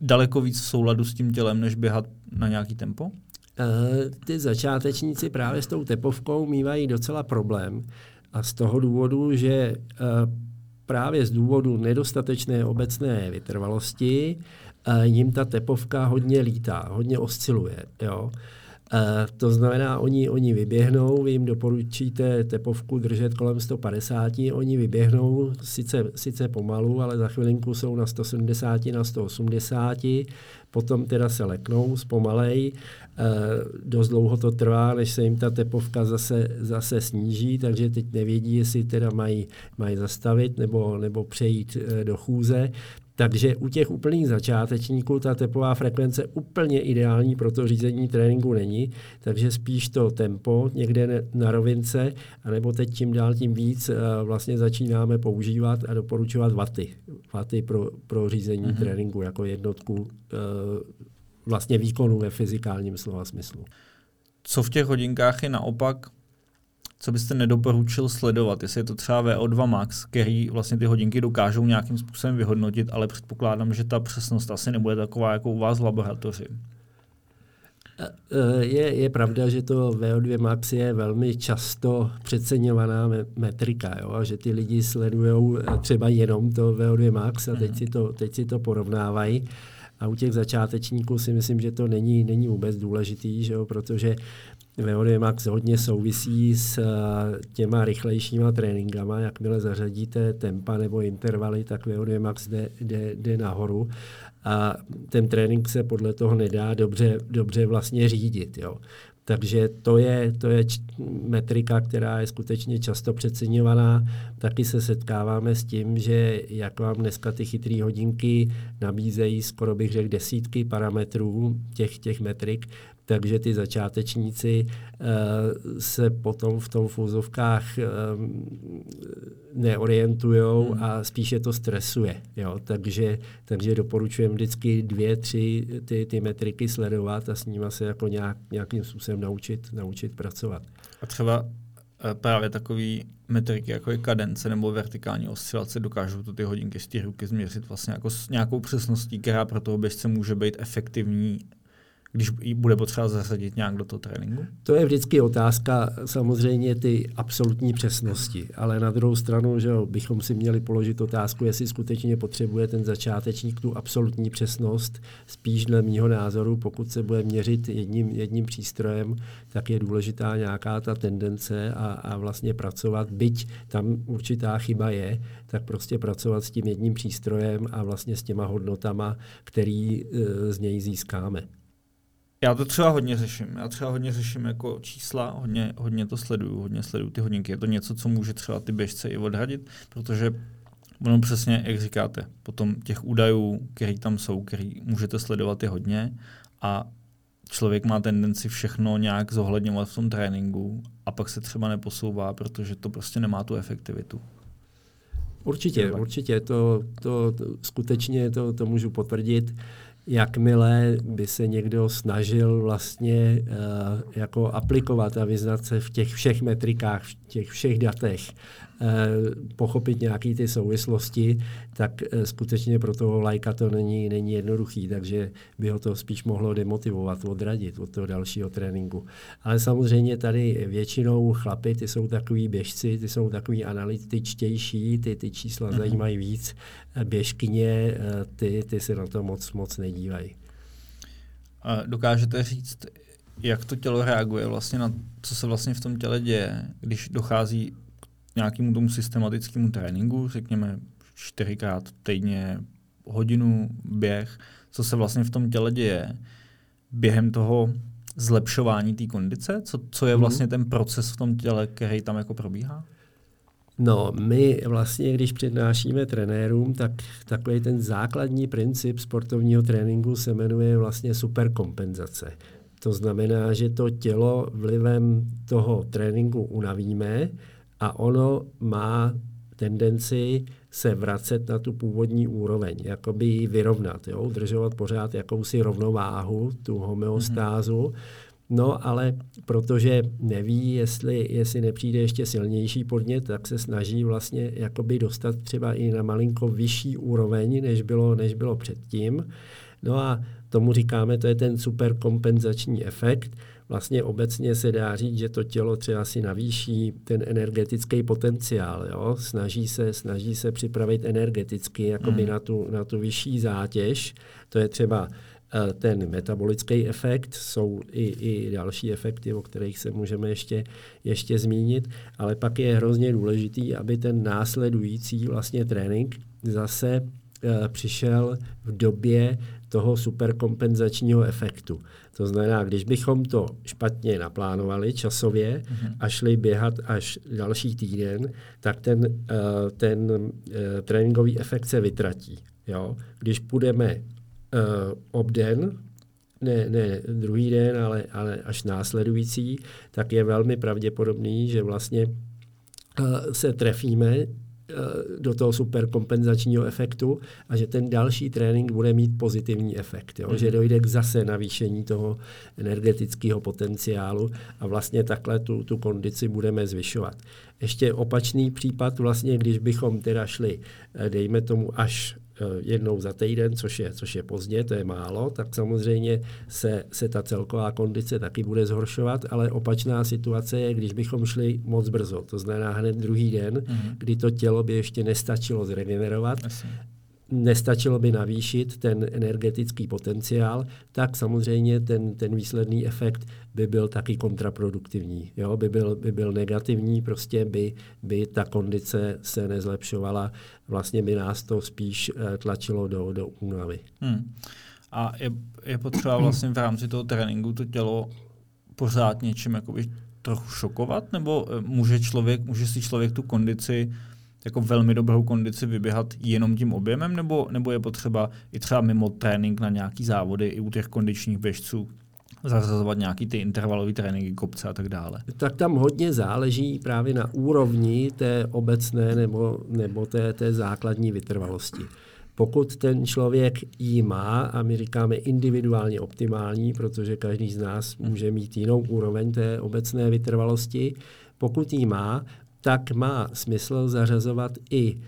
Speaker 2: daleko víc v souladu s tím tělem, než běhat na nějaký tempo?
Speaker 1: Eh, ty začátečníci právě s tou tepovkou mývají docela problém. A z toho důvodu, že eh, právě z důvodu nedostatečné obecné vytrvalosti eh, jim ta tepovka hodně lítá, hodně osciluje. Jo? To znamená, oni, oni vyběhnou, vy jim doporučíte tepovku držet kolem 150, oni vyběhnou sice, sice pomalu, ale za chvilinku jsou na 170, na 180, potom teda se leknou zpomalej, dost dlouho to trvá, než se jim ta tepovka zase, zase sníží, takže teď nevědí, jestli teda mají, mají zastavit nebo, nebo přejít uh, do chůze. Takže u těch úplných začátečníků ta tepová frekvence úplně ideální pro to řízení tréninku není, takže spíš to tempo někde na rovince, anebo teď tím dál tím víc eh, vlastně začínáme používat a doporučovat vaty. Vaty pro, pro řízení mm-hmm. tréninku jako jednotku eh, vlastně výkonu ve fyzikálním slova smyslu.
Speaker 2: Co v těch hodinkách je naopak co byste nedoporučil sledovat, jestli je to třeba VO2 max, který vlastně ty hodinky dokážou nějakým způsobem vyhodnotit, ale předpokládám, že ta přesnost asi nebude taková jako u vás v laboratoři.
Speaker 1: Je, je pravda, že to VO2 max je velmi často přeceňovaná metrika, jo? že ty lidi sledují třeba jenom to VO2 max a teď mhm. si to, teď si to porovnávají. A u těch začátečníků si myslím, že to není, není vůbec důležitý, že jo, protože VO2 Max hodně souvisí s těma rychlejšíma tréninkama. Jakmile zařadíte tempa nebo intervaly, tak VO2 Max jde, jde, jde nahoru a ten trénink se podle toho nedá dobře, dobře vlastně řídit. Jo. Takže to je, to je metrika, která je skutečně často přeceňovaná. Taky se setkáváme s tím, že jak vám dneska ty chytré hodinky nabízejí skoro bych řekl desítky parametrů těch, těch metrik, takže ty začátečníci uh, se potom v tom v úzovkách um, neorientují hmm. a spíše to stresuje. Jo? Takže, takže doporučujeme vždycky dvě, tři ty, ty metriky sledovat a s nimi se jako nějak, nějakým způsobem naučit, naučit pracovat.
Speaker 2: A třeba eh, právě takový metriky, jako je kadence nebo vertikální oscilace, dokážou to ty hodinky z ruky změřit vlastně jako s nějakou přesností, která pro toho běžce může být efektivní když ji bude potřeba zařadit nějak do toho tréninku?
Speaker 1: To je vždycky otázka samozřejmě ty absolutní přesnosti, ale na druhou stranu, že jo, bychom si měli položit otázku, jestli skutečně potřebuje ten začátečník tu absolutní přesnost. Spíš dle mýho názoru, pokud se bude měřit jedním, jedním přístrojem, tak je důležitá nějaká ta tendence a, a vlastně pracovat, byť tam určitá chyba je, tak prostě pracovat s tím jedním přístrojem a vlastně s těma hodnotama, který e, z něj získáme.
Speaker 2: Já to třeba hodně řeším. Já třeba hodně řeším jako čísla, hodně, hodně to sleduju, hodně sleduju ty hodinky. Je to něco, co může třeba ty běžce i odhradit, protože ono přesně, jak říkáte, potom těch údajů, který tam jsou, který můžete sledovat je hodně a člověk má tendenci všechno nějak zohledňovat v tom tréninku a pak se třeba neposouvá, protože to prostě nemá tu efektivitu.
Speaker 1: Určitě, určitě, to, to, to skutečně to, to můžu potvrdit jakmile by se někdo snažil vlastně uh, jako aplikovat a vyznat se v těch všech metrikách, v těch všech datech, pochopit nějaké ty souvislosti, tak eh, skutečně pro toho lajka to není, není jednoduchý, takže by ho to spíš mohlo demotivovat, odradit od toho dalšího tréninku. Ale samozřejmě tady většinou chlapy, ty jsou takový běžci, ty jsou takový analytičtější, ty, ty čísla mm-hmm. zajímají víc, eh, běžkyně, ty, ty se na to moc, moc nedívají.
Speaker 2: Dokážete říct, jak to tělo reaguje vlastně na co se vlastně v tom těle děje, když dochází nějakému tomu systematickému tréninku, řekněme čtyřikrát týdně, hodinu běh, co se vlastně v tom těle děje během toho zlepšování té kondice? Co, co je mhm. vlastně ten proces v tom těle, který tam jako probíhá?
Speaker 1: No, my vlastně, když přednášíme trenérům, tak takový ten základní princip sportovního tréninku se jmenuje vlastně superkompenzace. To znamená, že to tělo vlivem toho tréninku unavíme a ono má tendenci se vracet na tu původní úroveň, jakoby ji vyrovnat, jo? udržovat pořád jakousi rovnováhu, tu homeostázu. Mm-hmm. No ale protože neví, jestli, jestli nepřijde ještě silnější podnět, tak se snaží vlastně jakoby dostat třeba i na malinko vyšší úroveň, než bylo, než bylo předtím. No a tomu říkáme, to je ten superkompenzační efekt, vlastně obecně se dá říct, že to tělo třeba si navýší ten energetický potenciál. Jo? Snaží, se, snaží se připravit energeticky jakoby mm. na, tu, na tu vyšší zátěž. To je třeba eh, ten metabolický efekt, jsou i, i další efekty, o kterých se můžeme ještě, ještě zmínit, ale pak je hrozně důležitý, aby ten následující vlastně trénink zase uh, přišel v době toho superkompenzačního efektu. To znamená, když bychom to špatně naplánovali časově mm-hmm. a šli běhat až další týden, tak ten, uh, ten uh, tréninkový efekt se vytratí. Jo? Když půjdeme uh, obden, ne, ne druhý den, ale, ale až následující, tak je velmi pravděpodobný, že vlastně se trefíme Eh, do toho superkompenzačního efektu a že ten další trénink bude mít pozitivní efekt. Jo? Mm. Že dojde k zase navýšení toho energetického potenciálu a vlastně takhle tu, tu kondici budeme zvyšovat. Ještě opačný případ, vlastně, když bychom teda šli, eh, dejme tomu, až Eh, jednou za týden, což je, což je pozdě, to je málo, tak samozřejmě se, se ta celková kondice taky bude zhoršovat, ale opačná situace je, když bychom šli moc brzo, to znamená hned druhý den, mm-hmm. kdy to tělo by ještě nestačilo zregenerovat, Asi. Nestačilo by navýšit ten energetický potenciál, tak samozřejmě ten, ten výsledný efekt by byl taky kontraproduktivní. Jo? By, byl, by byl negativní, prostě by, by ta kondice se nezlepšovala, vlastně by nás to spíš eh, tlačilo do, do únavy. Hmm.
Speaker 2: A je, je potřeba vlastně v rámci toho tréninku to tělo pořád něčím jakoby trochu šokovat, nebo eh, může člověk, může si člověk tu kondici jako velmi dobrou kondici vyběhat jenom tím objemem, nebo, nebo je potřeba i třeba mimo trénink na nějaký závody i u těch kondičních běžců zařazovat nějaký ty intervalové tréninky, kopce a tak dále?
Speaker 1: Tak tam hodně záleží právě na úrovni té obecné nebo, nebo té, té základní vytrvalosti. Pokud ten člověk ji má, a my říkáme individuálně optimální, protože každý z nás může mít jinou úroveň té obecné vytrvalosti, pokud ji má, tak má smysl zařazovat i uh,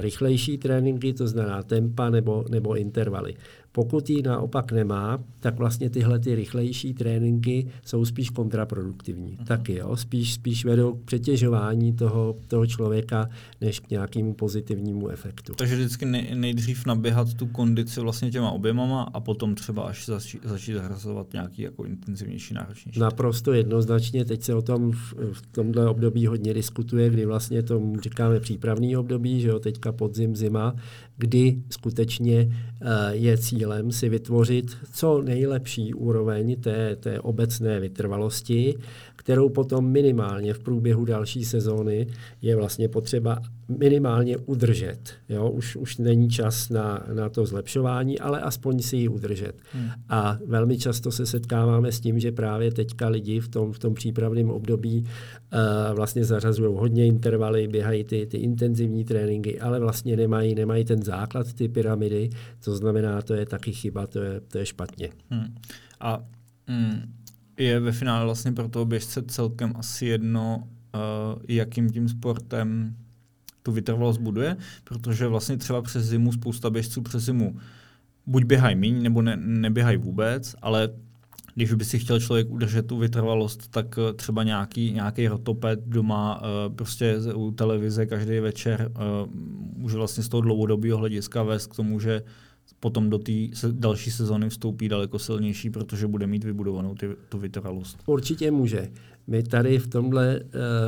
Speaker 1: rychlejší tréninky, to znamená tempa nebo, nebo intervaly. Pokud ji naopak nemá, tak vlastně tyhle ty rychlejší tréninky jsou spíš kontraproduktivní. Uh-huh. Taky jo, spíš, spíš vedou k přetěžování toho, toho člověka, než k nějakému pozitivnímu efektu.
Speaker 2: Takže vždycky nej, nejdřív naběhat tu kondici vlastně těma objemama a potom třeba až začít, začít zahrazovat nějaký jako intenzivnější, náročnější.
Speaker 1: Naprosto jednoznačně, teď se o tom v, v tomhle období hodně diskutuje, kdy vlastně to říkáme přípravný období, že jo, teďka podzim, zima, kdy skutečně uh, je cílem si vytvořit co nejlepší úroveň té, té obecné vytrvalosti, kterou potom minimálně v průběhu další sezóny je vlastně potřeba minimálně udržet. Jo? Už, už není čas na, na to zlepšování, ale aspoň si ji udržet. Hmm. A velmi často se setkáváme s tím, že právě teďka lidi v tom, v tom přípravném období uh, vlastně zařazují hodně intervaly, běhají ty, ty intenzivní tréninky, ale vlastně nemají, nemají ten základ, ty pyramidy, to znamená, to je taky chyba, to je, to je špatně. Hmm.
Speaker 2: A mm, je ve finále vlastně pro toho běžce celkem asi jedno, uh, jakým tím sportem tu vytrvalost buduje, protože vlastně třeba přes zimu spousta běžců přes zimu buď běhají míň, nebo ne, neběhají vůbec, ale když by si chtěl člověk udržet tu vytrvalost, tak eh, třeba nějaký, nějaký rotoped doma, uh, prostě u televize každý večer může vlastně z toho dlouhodobého hlediska vést k tomu, že potom do té další sezóny vstoupí daleko silnější, protože bude mít vybudovanou ty, tu vytrvalost.
Speaker 1: Určitě může. My tady v tomhle,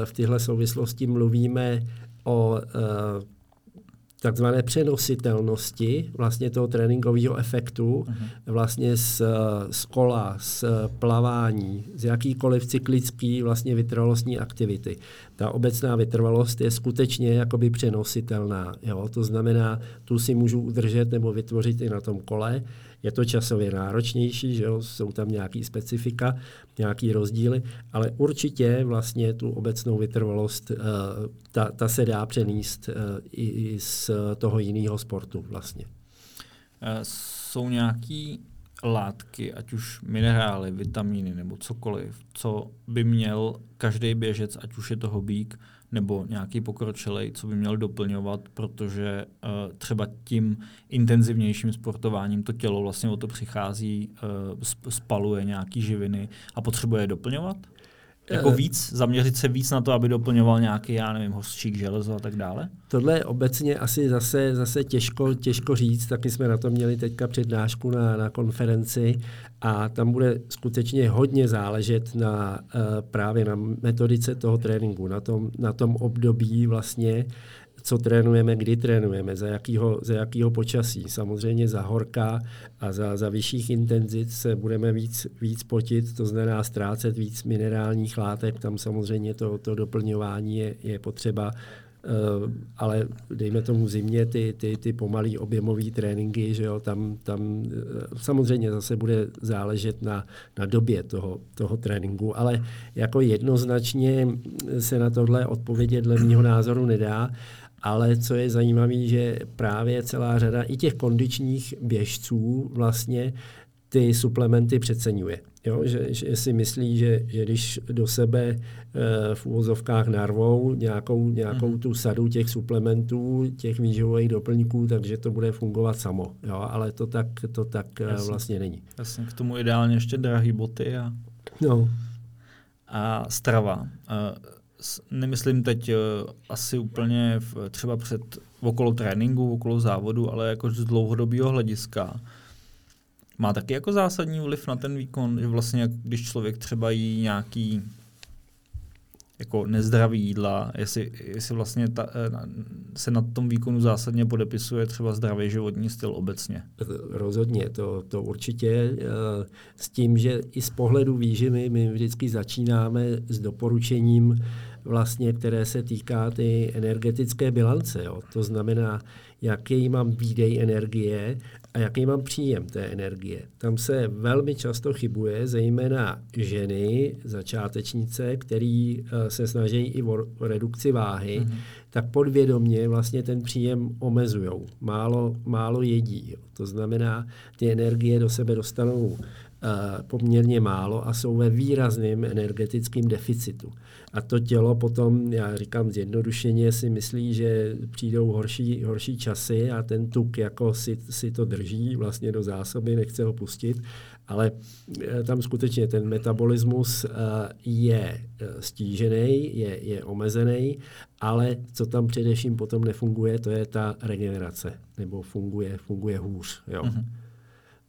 Speaker 1: v téhle souvislosti mluvíme o takzvané přenositelnosti vlastně toho tréninkového efektu uh-huh. vlastně z, z kola, z plavání, z jakýkoliv cyklický vlastně vytrvalostní aktivity. Ta obecná vytrvalost je skutečně jakoby přenositelná. Jo? To znamená, tu si můžu udržet nebo vytvořit i na tom kole. Je to časově náročnější, že jo? jsou tam nějaký specifika, nějaký rozdíly, ale určitě vlastně tu obecnou vytrvalost, uh, ta, ta se dá přenést i, i z toho jiného sportu vlastně.
Speaker 2: Eh, jsou nějaký látky, ať už minerály, vitamíny nebo cokoliv, co by měl každý běžec, ať už je to hobík nebo nějaký pokročilej, co by měl doplňovat, protože uh, třeba tím intenzivnějším sportováním to tělo vlastně o to přichází, uh, spaluje nějaký živiny a potřebuje je doplňovat? Jako eh, víc, zaměřit se víc na to, aby doplňoval nějaký, já nevím, hořčík, železo a tak dále?
Speaker 1: Tohle je obecně asi zase, zase těžko, těžko říct, taky jsme na to měli teďka přednášku na, na konferenci a tam bude skutečně hodně záležet na uh, právě na metodice toho tréninku, na tom, na tom období vlastně, co trénujeme, kdy trénujeme, za jakýho, za jakýho počasí. Samozřejmě za horka a za, za vyšších intenzit se budeme víc, víc potit, to znamená ztrácet víc minerálních látek, tam samozřejmě to, to doplňování je, je potřeba, Uh, ale dejme tomu zimě ty, ty, ty pomalý objemové tréninky, že jo, tam, tam uh, samozřejmě zase bude záležet na, na době toho, toho tréninku, ale jako jednoznačně se na tohle odpovědět dle mého názoru nedá. Ale co je zajímavé, že právě celá řada i těch kondičních běžců vlastně ty suplementy přeceňuje. Jo, že, že si myslí, že, že když do sebe e, v úvozovkách narvou nějakou, nějakou mm. tu sadu těch suplementů, těch výživových doplňků, takže to bude fungovat samo. Jo, ale to tak, to tak eh, Jasně. vlastně není.
Speaker 2: Jasně, k tomu ideálně ještě drahé boty a,
Speaker 1: no.
Speaker 2: a strava. Nemyslím teď uh, asi úplně v, třeba před okolo tréninku, okolo závodu, ale jako z dlouhodobého hlediska. Má taky jako zásadní vliv na ten výkon, že vlastně když člověk třeba jí nějaký jako nezdravý jídla, jestli, jestli vlastně ta, eh, se na tom výkonu zásadně podepisuje třeba zdravý životní styl obecně.
Speaker 1: Rozhodně, to, to určitě. Eh, s tím, že i z pohledu výživy my vždycky začínáme s doporučením, vlastně, které se týká ty energetické bilance. Jo. To znamená, jaký mám výdej energie a jaký mám příjem té energie. Tam se velmi často chybuje, zejména ženy, začátečnice, který uh, se snaží i o redukci váhy, mm-hmm. tak podvědomně vlastně ten příjem omezují. Málo, málo jedí. Jo. To znamená, ty energie do sebe dostanou Eh, poměrně málo a jsou ve výrazném energetickém deficitu. A to tělo potom, já říkám zjednodušeně, si myslí, že přijdou horší, horší časy a ten tuk jako si, si to drží vlastně do zásoby, nechce ho pustit, ale eh, tam skutečně ten metabolismus eh, je stížený, je, je omezený, ale co tam především potom nefunguje, to je ta regenerace, nebo funguje, funguje hůř. Jo. Mm-hmm.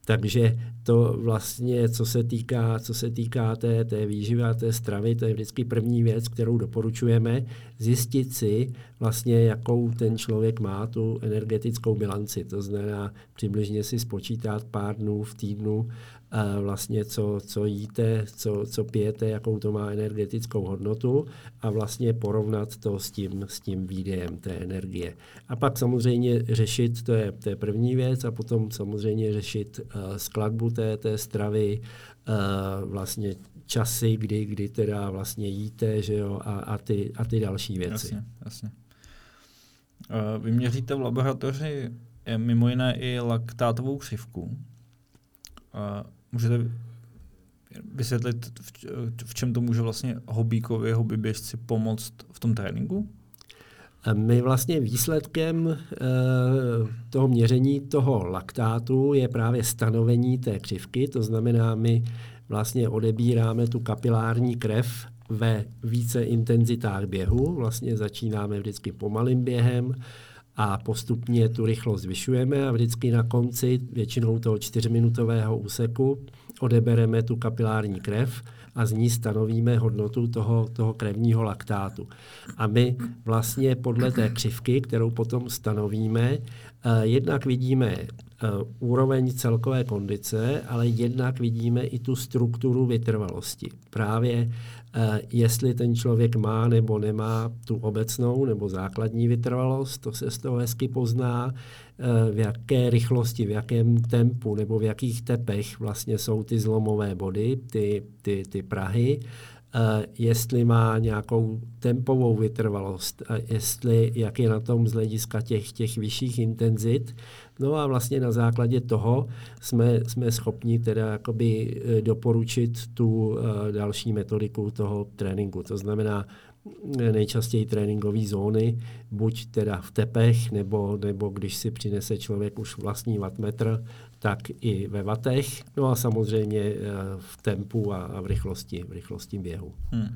Speaker 1: Takže to vlastně, co se týká, co se týká té, té výživy a té stravy, to je vždycky první věc, kterou doporučujeme, zjistit si vlastně, jakou ten člověk má tu energetickou bilanci. To znamená přibližně si spočítat pár dnů v týdnu vlastně co, co jíte, co, co pijete, jakou to má energetickou hodnotu a vlastně porovnat to s tím, s tím výdejem té energie. A pak samozřejmě řešit, to je, to je první věc, a potom samozřejmě řešit uh, skladbu té, té stravy, uh, vlastně časy, kdy, kdy teda vlastně jíte, že jo, a, a, ty, a ty další věci.
Speaker 2: Jasně, jasně. Uh, vy měříte v laboratoři mimo jiné i laktátovou křivku. Můžete vysvětlit, v čem to může vlastně hobíkovi, hobbyběžci pomoct v tom tréninku?
Speaker 1: My vlastně výsledkem uh, toho měření toho laktátu je právě stanovení té křivky, to znamená, my vlastně odebíráme tu kapilární krev ve více intenzitách běhu, vlastně začínáme vždycky pomalým během, a postupně tu rychlost zvyšujeme a vždycky na konci většinou toho čtyřminutového úseku odebereme tu kapilární krev a z ní stanovíme hodnotu toho, toho krevního laktátu. A my vlastně podle té křivky, kterou potom stanovíme, jednak vidíme eh, úroveň celkové kondice, ale jednak vidíme i tu strukturu vytrvalosti. Právě Eh, jestli ten člověk má nebo nemá tu obecnou nebo základní vytrvalost, to se z toho hezky pozná, eh, v jaké rychlosti, v jakém tempu nebo v jakých tepech vlastně jsou ty zlomové body, ty, ty, ty prahy, jestli má nějakou tempovou vytrvalost, uh, jestli, jak je na tom z hlediska těch, těch vyšších intenzit, No a vlastně na základě toho jsme, jsme schopni teda jakoby eh, doporučit tu další metodiku toho tréninku. To znamená eh, nejčastěji tréninkové zóny, buď teda v tepech, nebo, nebo když si přinese člověk už vlastní wattmetr, tak i ve vatech, no a samozřejmě uh, v tempu a, v rychlosti, v rychlosti běhu. Hmm. Uh,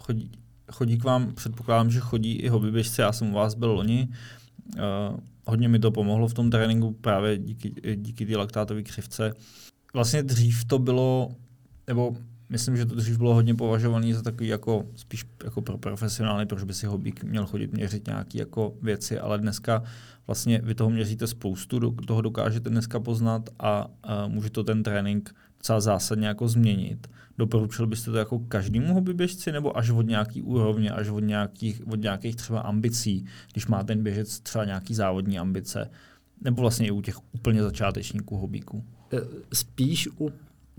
Speaker 2: chodí, chodí k vám, předpokládám, že chodí i hobbyběžci, já jsem u vás byl loni, uh, hodně mi to pomohlo v tom tréninku právě díky, díky té laktátové křivce. Vlastně dřív to bylo, nebo myslím, že to dřív bylo hodně považované za takový jako spíš jako pro profesionály, proč by si hobík měl chodit měřit nějaké jako věci, ale dneska vlastně vy toho měříte spoustu, do, toho dokážete dneska poznat a, a může to ten trénink docela zásadně jako změnit. Doporučil byste to jako každému hobbyběžci nebo až od nějaký úrovně, až od nějakých, od nějakých třeba ambicí, když má ten běžec třeba nějaký závodní ambice, nebo vlastně i u těch úplně začátečníků hobíků?
Speaker 1: E, spíš u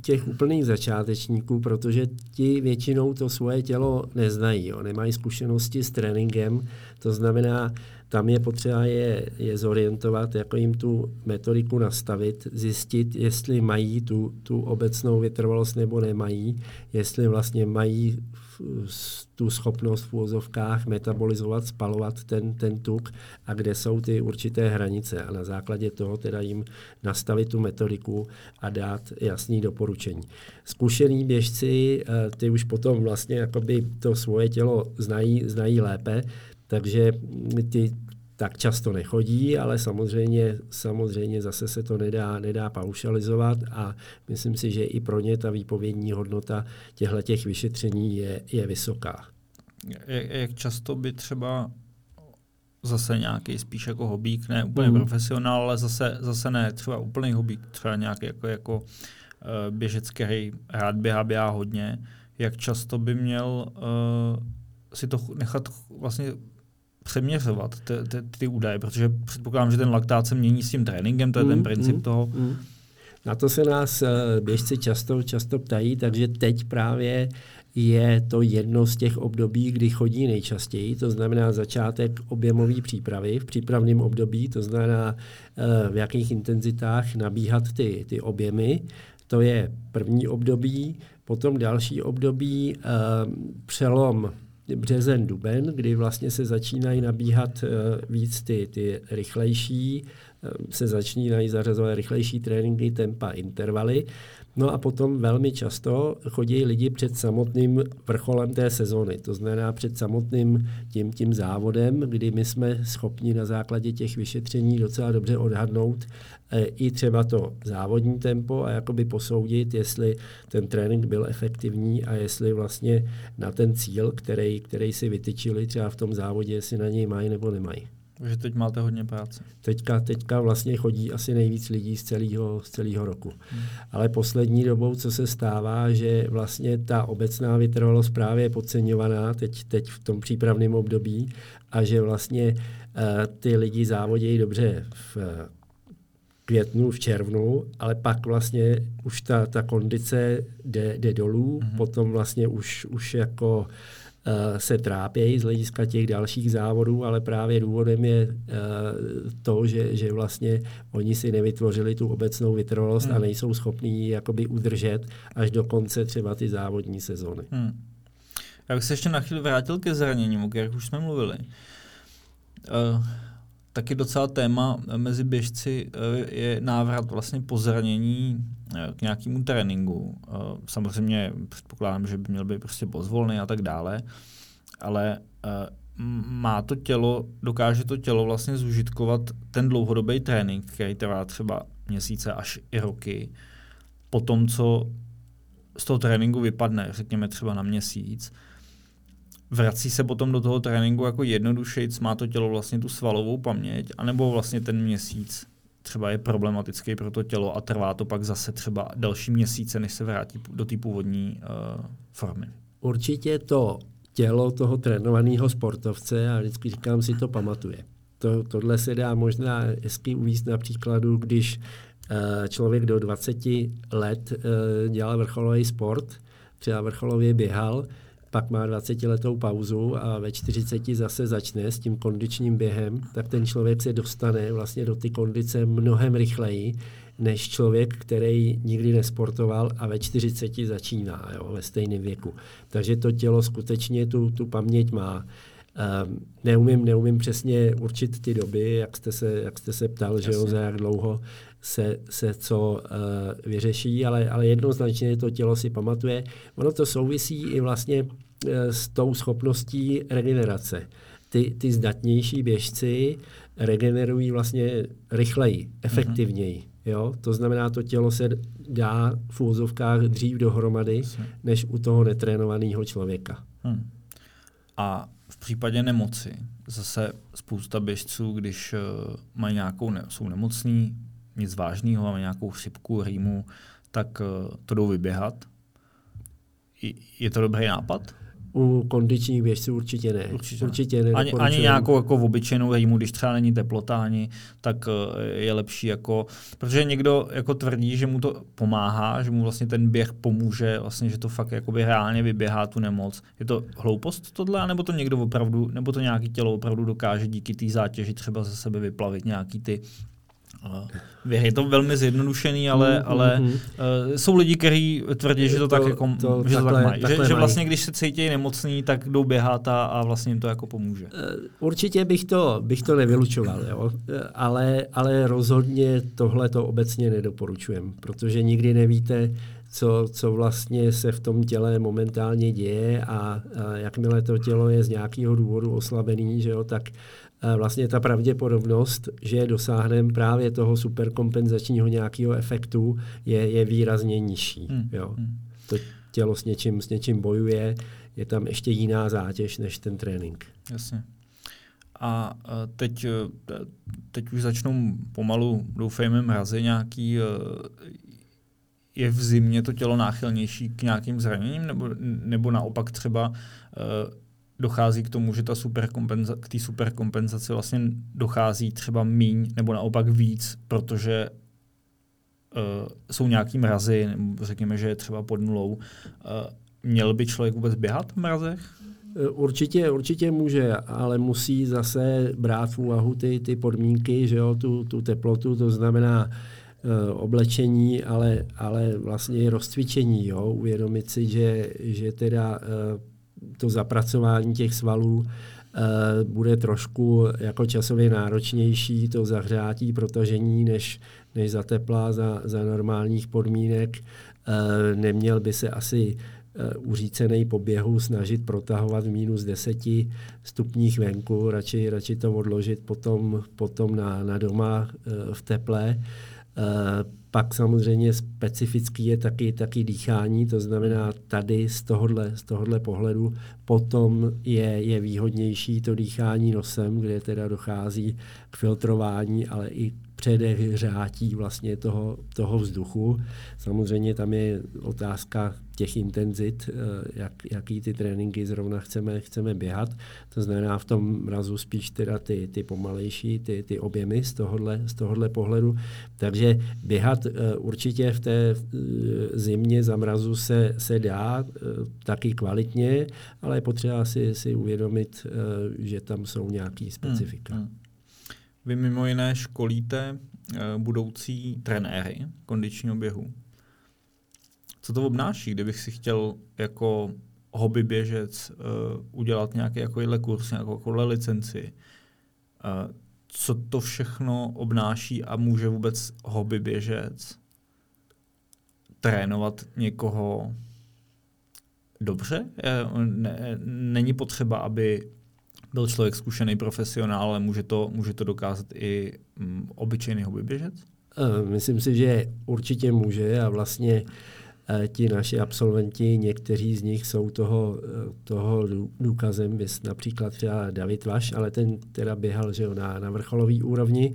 Speaker 1: těch úplných začátečníků, protože ti většinou to svoje tělo neznají, jo, nemají zkušenosti s tréninkem, to znamená, tam je potřeba je, je zorientovat, jako jim tu metodiku nastavit, zjistit, jestli mají tu, tu obecnou vytrvalost nebo nemají, jestli vlastně mají tu schopnost v úvozovkách metabolizovat, spalovat ten, ten tuk a kde jsou ty určité hranice a na základě toho teda jim nastavit tu metodiku a dát jasný doporučení. Zkušený běžci, eh, ty už potom vlastně jakoby to svoje tělo znají, znají lépe, takže ty tak často nechodí, ale samozřejmě, samozřejmě zase se to nedá, nedá paušalizovat a myslím si, že i pro ně ta výpovědní hodnota těchto těch vyšetření je, je vysoká.
Speaker 2: Jak, jak často by třeba zase nějaký spíš jako hobík, ne úplně mm. profesionál, ale zase, zase ne třeba úplný hobík, třeba nějaký jako, jako uh, běžecký rád běhá, běhá hodně, jak často by měl uh, si to nechat vlastně přeměřovat ty, ty, ty údaje, protože předpokládám, že ten laktát se mění s tím tréninkem, to je mm, ten princip mm, toho. Mm.
Speaker 1: Na to se nás eh, běžci často, často ptají, takže teď právě je to jedno z těch období, kdy chodí nejčastěji, to znamená začátek objemové přípravy v přípravném období, to znamená eh, v jakých intenzitách nabíhat ty, ty objemy. To je první období, potom další období, eh, přelom březen, duben, kdy vlastně se začínají nabíhat uh, víc ty, ty rychlejší, uh, se začínají zařazovat rychlejší tréninky, tempa, intervaly. No a potom velmi často chodí lidi před samotným vrcholem té sezony, to znamená před samotným tím, tím závodem, kdy my jsme schopni na základě těch vyšetření docela dobře odhadnout e, i třeba to závodní tempo a jakoby posoudit, jestli ten trénink byl efektivní a jestli vlastně na ten cíl, který, který si vytyčili třeba v tom závodě, jestli na něj mají nebo nemají.
Speaker 2: Takže teď máte hodně práce.
Speaker 1: Teďka, teďka vlastně chodí asi nejvíc lidí z celého, z celého roku. Hmm. Ale poslední dobou, co se stává, že vlastně ta obecná vytrvalost právě je podceňovaná teď, teď v tom přípravném období a že vlastně uh, ty lidi závodějí dobře v květnu, v červnu, ale pak vlastně už ta, ta kondice jde, jde dolů, hmm. potom vlastně už, už jako Eh, se trápějí z hlediska těch dalších závodů, ale právě důvodem je eh, to, že, že vlastně oni si nevytvořili tu obecnou vytrvalost hmm. a nejsou schopní ji jakoby udržet až do konce třeba ty závodní sezony. Hmm.
Speaker 2: Já bych se ještě na chvíli vrátil ke zraněním, o kterých už jsme mluvili. Uh, taky docela téma mezi běžci je návrat vlastně po zranění k nějakému tréninku. Samozřejmě předpokládám, že by měl být prostě pozvolný a tak dále, ale má to tělo, dokáže to tělo vlastně zužitkovat ten dlouhodobý trénink, který trvá třeba měsíce až i roky, po tom, co z toho tréninku vypadne, řekněme třeba na měsíc, vrací se potom do toho tréninku jako jednodušejc, má to tělo vlastně tu svalovou paměť, anebo vlastně ten měsíc třeba je problematický pro to tělo a trvá to pak zase třeba další měsíce, než se vrátí do té původní uh, formy.
Speaker 1: Určitě to tělo toho trénovaného sportovce, já vždycky říkám, si to pamatuje. To, tohle se dá možná hezky uvíct na příkladu, když uh, člověk do 20 let uh, dělal vrcholový sport, třeba vrcholově běhal, pak má 20-letou pauzu a ve 40 zase začne s tím kondičním během, tak ten člověk se dostane vlastně do ty kondice mnohem rychleji, než člověk, který nikdy nesportoval a ve 40 začíná jo, ve stejném věku. Takže to tělo skutečně tu, tu paměť má. Um, neumím, neumím přesně určit ty doby, jak jste se, jak jste se ptal, Jasně. že jo, za jak dlouho se, se co uh, vyřeší, ale, ale jednoznačně to tělo si pamatuje. Ono to souvisí i vlastně uh, s tou schopností regenerace. Ty, ty zdatnější běžci regenerují vlastně rychleji, efektivněji. Mm-hmm. Jo? To znamená, to tělo se dá v úzovkách dřív dohromady, než u toho netrénovaného člověka. Hmm.
Speaker 2: A v případě nemoci, zase spousta běžců, když uh, mají nějakou, ne, jsou nemocní, nic vážného, mají nějakou chřipku, rýmu, tak uh, to jdou vyběhat. Je to dobrý nápad?
Speaker 1: u kondičních běžců určitě ne.
Speaker 2: Určitě, určitě ne. Ani, ani nějakou jako obyčejnou rýmu, když třeba není teplota ani, tak eh, je lepší jako, protože někdo jako tvrdí, že mu to pomáhá, že mu vlastně ten běh pomůže, vlastně, že to fakt jakoby reálně vyběhá tu nemoc. Je to hloupost tohle, nebo to někdo opravdu, nebo to nějaký tělo opravdu dokáže díky té zátěži třeba ze sebe vyplavit nějaký ty je to velmi zjednodušený, ale, mm, ale mm, uh, jsou lidi, kteří tvrdí, že to, to tak, jako, to, že takhle, to tak mají. Že, že vlastně, když se cítí nemocný, tak jdou běhat a, a vlastně jim to jako pomůže. Eh,
Speaker 1: určitě bych to, bych to nevylučoval, jo? Eh, ale, ale rozhodně tohle to obecně nedoporučujem, protože nikdy nevíte, co, co vlastně se v tom těle momentálně děje a, a jakmile to tělo je z nějakého důvodu oslabený, že jo, tak vlastně ta pravděpodobnost, že dosáhneme právě toho superkompenzačního nějakého efektu, je, je výrazně nižší. Hmm. Jo. Hmm. To tělo s něčím, s něčím bojuje, je tam ještě jiná zátěž než ten trénink.
Speaker 2: Jasně. A teď, e, teď už začnou pomalu, doufejme, mrazy nějaký. E, je v zimě to tělo náchylnější k nějakým zraněním, nebo, nebo naopak třeba e, dochází k tomu, že ta superkompenza- k té superkompenzaci vlastně dochází třeba míň nebo naopak víc, protože uh, jsou nějaký mrazy, nebo řekněme, že je třeba pod nulou. Uh, měl by člověk vůbec běhat v mrazech?
Speaker 1: Eh, určitě, určitě může, ale musí zase brát v úvahu ty, ty podmínky, že jo, tu, tu teplotu, to znamená oblečení, ale, ale vlastně i rozcvičení, jo, uvědomit si, že, že teda uh, to zapracování těch svalů eh, bude trošku jako časově náročnější, to zahřátí, protažení, než, než za tepla, za, za normálních podmínek. Eh, neměl by se asi eh, uřícený po běhu snažit protahovat v minus deseti stupních venku, radši, radši to odložit potom, potom na, na doma v teple. Pak samozřejmě specifický je taky, taky dýchání, to znamená tady z tohohle, z tohohle pohledu potom je, je výhodnější to dýchání nosem, kde teda dochází k filtrování, ale i předech řátí vlastně toho, toho vzduchu. Samozřejmě tam je otázka těch intenzit, eh, jak, jaký ty tréninky zrovna chceme, chceme běhat. To znamená v tom mrazu spíš teda ty, ty pomalejší, ty, ty objemy z tohohle, z tohohle pohledu. Takže běhat eh, určitě v té eh, zimě za mrazu se, se dá taky kvalitně, ale je potřeba si, si uvědomit, že tam jsou nějaký specifika. Hmm, hmm.
Speaker 2: Vy mimo jiné školíte budoucí trenéry kondičního běhu. Co to obnáší, kdybych si chtěl jako hobby běžec uh, udělat nějaký takovýhle kurz, nějakou takovouhle licenci? Uh, co to všechno obnáší a může vůbec hobby běžec trénovat někoho dobře? Ne, není potřeba, aby byl člověk zkušený profesionál, ale může to, může to dokázat i um, obyčejný hobby běžec?
Speaker 1: Eh, myslím si, že určitě může a vlastně uh, Eh, ti naši absolventi, někteří z nich jsou toho, toho důkazem, vys například třeba David Vaš, ale ten teda běhal že na, na vrcholové úrovni,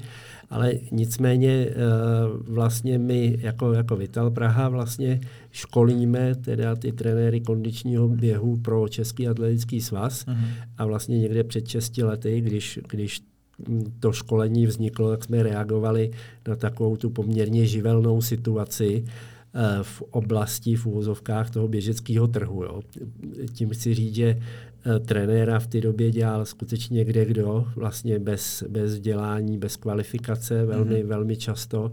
Speaker 1: ale nicméně eh, vlastně my jako, jako Vital Praha vlastně školíme teda ty trenéry kondičního běhu pro Český atletický svaz. Uh-huh. a vlastně někde před 6 lety, když, když to školení vzniklo, tak jsme reagovali na takovou tu poměrně živelnou situaci, Eh, v oblasti, v úvozovkách toho běžeckého trhu. Jo. Tím chci říct, že eh, trenéra v té době dělal skutečně kde kdo, vlastně bez, bez vzdělání, bez kvalifikace, velmi, mm-hmm. velmi často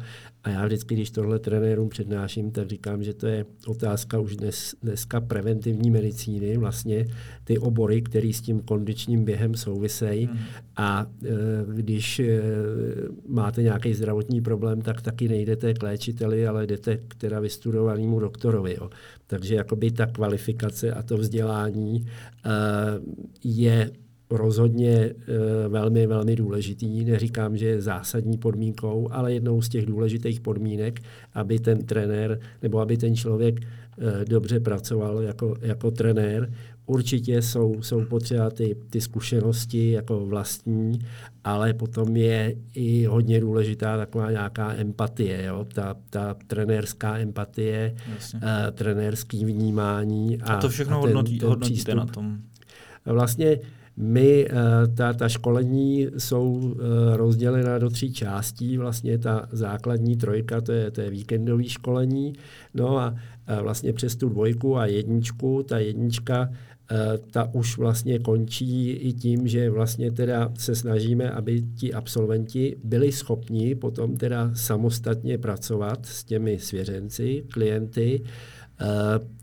Speaker 1: a já vždycky, když tohle trenérům přednáším, tak říkám, že to je otázka už dnes, dneska preventivní medicíny, vlastně ty obory, které s tím kondičním během souvisejí. Hmm. A e, když e, máte nějaký zdravotní problém, tak taky nejdete k léčiteli, ale jdete k teda vystudovanému doktorovi. Jo. Takže jakoby ta kvalifikace a to vzdělání e, je rozhodně e, velmi, velmi důležitý. Neříkám, že je zásadní podmínkou, ale jednou z těch důležitých podmínek, aby ten trenér nebo aby ten člověk e, dobře pracoval jako, jako trenér. Určitě jsou, jsou potřeba ty, ty zkušenosti jako vlastní, ale potom je i hodně důležitá taková nějaká empatie, jo? Ta, ta trenérská empatie, e, trenérský vnímání.
Speaker 2: A, a to všechno a ten, hodnotí, ten hodnotíte přístup. na tom?
Speaker 1: Vlastně my, eh, ta, ta školení jsou eh, rozdělena do tří částí. Vlastně ta základní trojka, to je, to je víkendové školení. No a vlastně přes tu dvojku a jedničku, ta jednička eh, ta už vlastně končí i tím, že vlastně teda se snažíme, aby ti absolventi byli schopni potom teda samostatně pracovat s těmi svěřenci, klienty.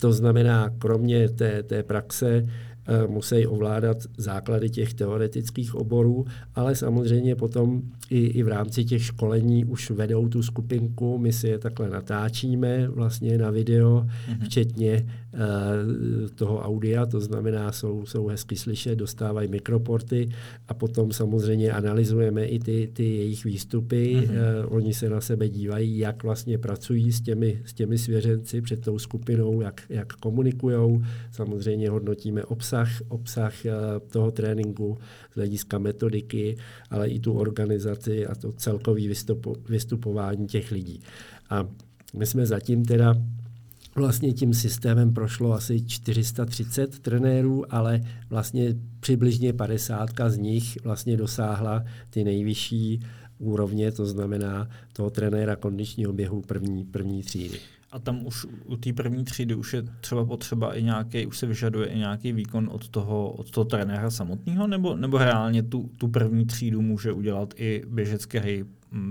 Speaker 1: To znamená, kromě té, té praxe, Eh, musí ovládat základy těch teoretických oborů, ale samozřejmě potom i, i v rámci těch školení už vedou tu skupinku, my si je takhle natáčíme vlastně na video, mm-hmm. včetně uh, toho audia, to znamená, jsou, jsou hezky slyšet, dostávají mikroporty a potom samozřejmě analyzujeme i ty, ty jejich výstupy, uh, oni se na sebe dívají, jak vlastně pracují s těmi, s těmi svěřenci před tou skupinou, jak, jak komunikují, samozřejmě hodnotíme obsah, obsah, obsah eh, toho tréninku z hlediska metodiky, ale i tu organizaci a to celkové vystupo, vystupování těch lidí. A my jsme zatím teda Vlastně tím systémem prošlo asi 430 trenérů, ale vlastně přibližně 50 z nich vlastně dosáhla ty nejvyšší úrovně, to znamená toho trenéra kondičního běhu první, první třídy.
Speaker 2: A tam už u té první třídy už je třeba potřeba i nějaký, už se vyžaduje i nějaký výkon od toho, od toho trenéra samotného, nebo, nebo reálně tu, tu první třídu může udělat i běžec, který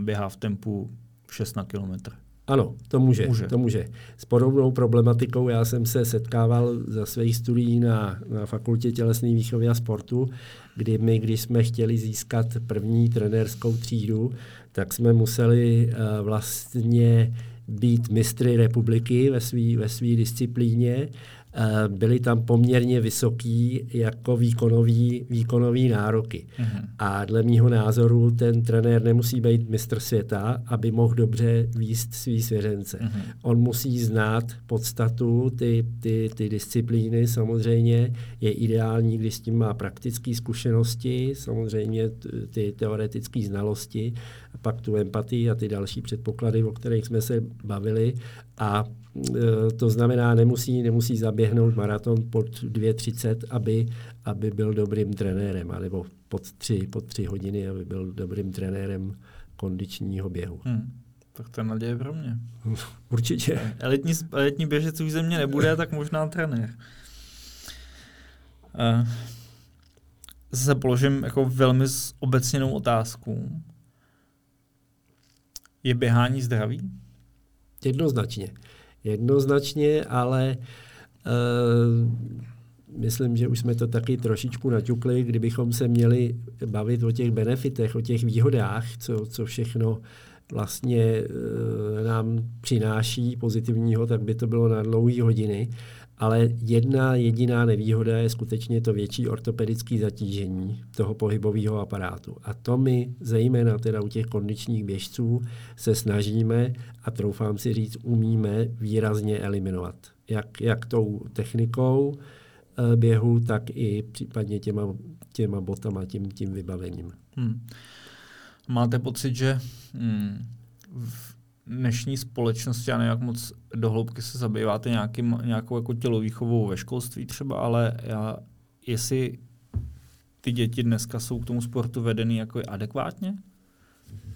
Speaker 2: běhá v tempu 6 na kilometr?
Speaker 1: Ano, to může, může. to může. S podobnou problematikou já jsem se setkával za svých studií na, na fakultě tělesné výchovy a sportu, kdy my, když jsme chtěli získat první trenérskou třídu, tak jsme museli uh, vlastně být mistry republiky ve své ve svý disciplíně Eh, byly tam poměrně vysoký jako výkonový, výkonový nároky. Uh-huh. A dle mýho názoru ten trenér nemusí být mistr světa, aby mohl dobře výst svý svěřence. Uh-huh. On musí znát podstatu, ty, ty, ty disciplíny samozřejmě. Je ideální, když s tím má praktické zkušenosti, samozřejmě ty teoretické znalosti, pak tu empatii a ty další předpoklady, o kterých jsme se bavili. A e, to znamená, nemusí, nemusí zaběhnout maraton pod 2.30, aby, aby byl dobrým trenérem, alebo pod tři, pod tři hodiny, aby byl dobrým trenérem kondičního běhu. Hmm.
Speaker 2: Tak to je naděje pro mě. <laughs>
Speaker 1: Určitě.
Speaker 2: Elitní, elitní běžec už ze mě nebude, tak možná trenér. Uh, zase položím jako velmi obecněnou otázku. Je běhání zdravý?
Speaker 1: Jednoznačně. Jednoznačně, ale uh, myslím, že už jsme to taky trošičku naťukli, kdybychom se měli bavit o těch benefitech, o těch výhodách, co, co všechno vlastně uh, nám přináší pozitivního, tak by to bylo na dlouhé hodiny. Ale jedna jediná nevýhoda je skutečně to větší ortopedické zatížení toho pohybového aparátu. A to my, zejména teda u těch kondičních běžců, se snažíme a troufám si říct, umíme výrazně eliminovat. Jak, jak tou technikou e, běhu, tak i případně těma, těma botama, tím, tím vybavením. Hmm.
Speaker 2: Máte pocit, že hmm, v dnešní společnosti a nejak moc dohloubky se zabýváte nějakým, nějakou jako tělovýchovou ve školství třeba, ale já, jestli ty děti dneska jsou k tomu sportu vedený jako adekvátně?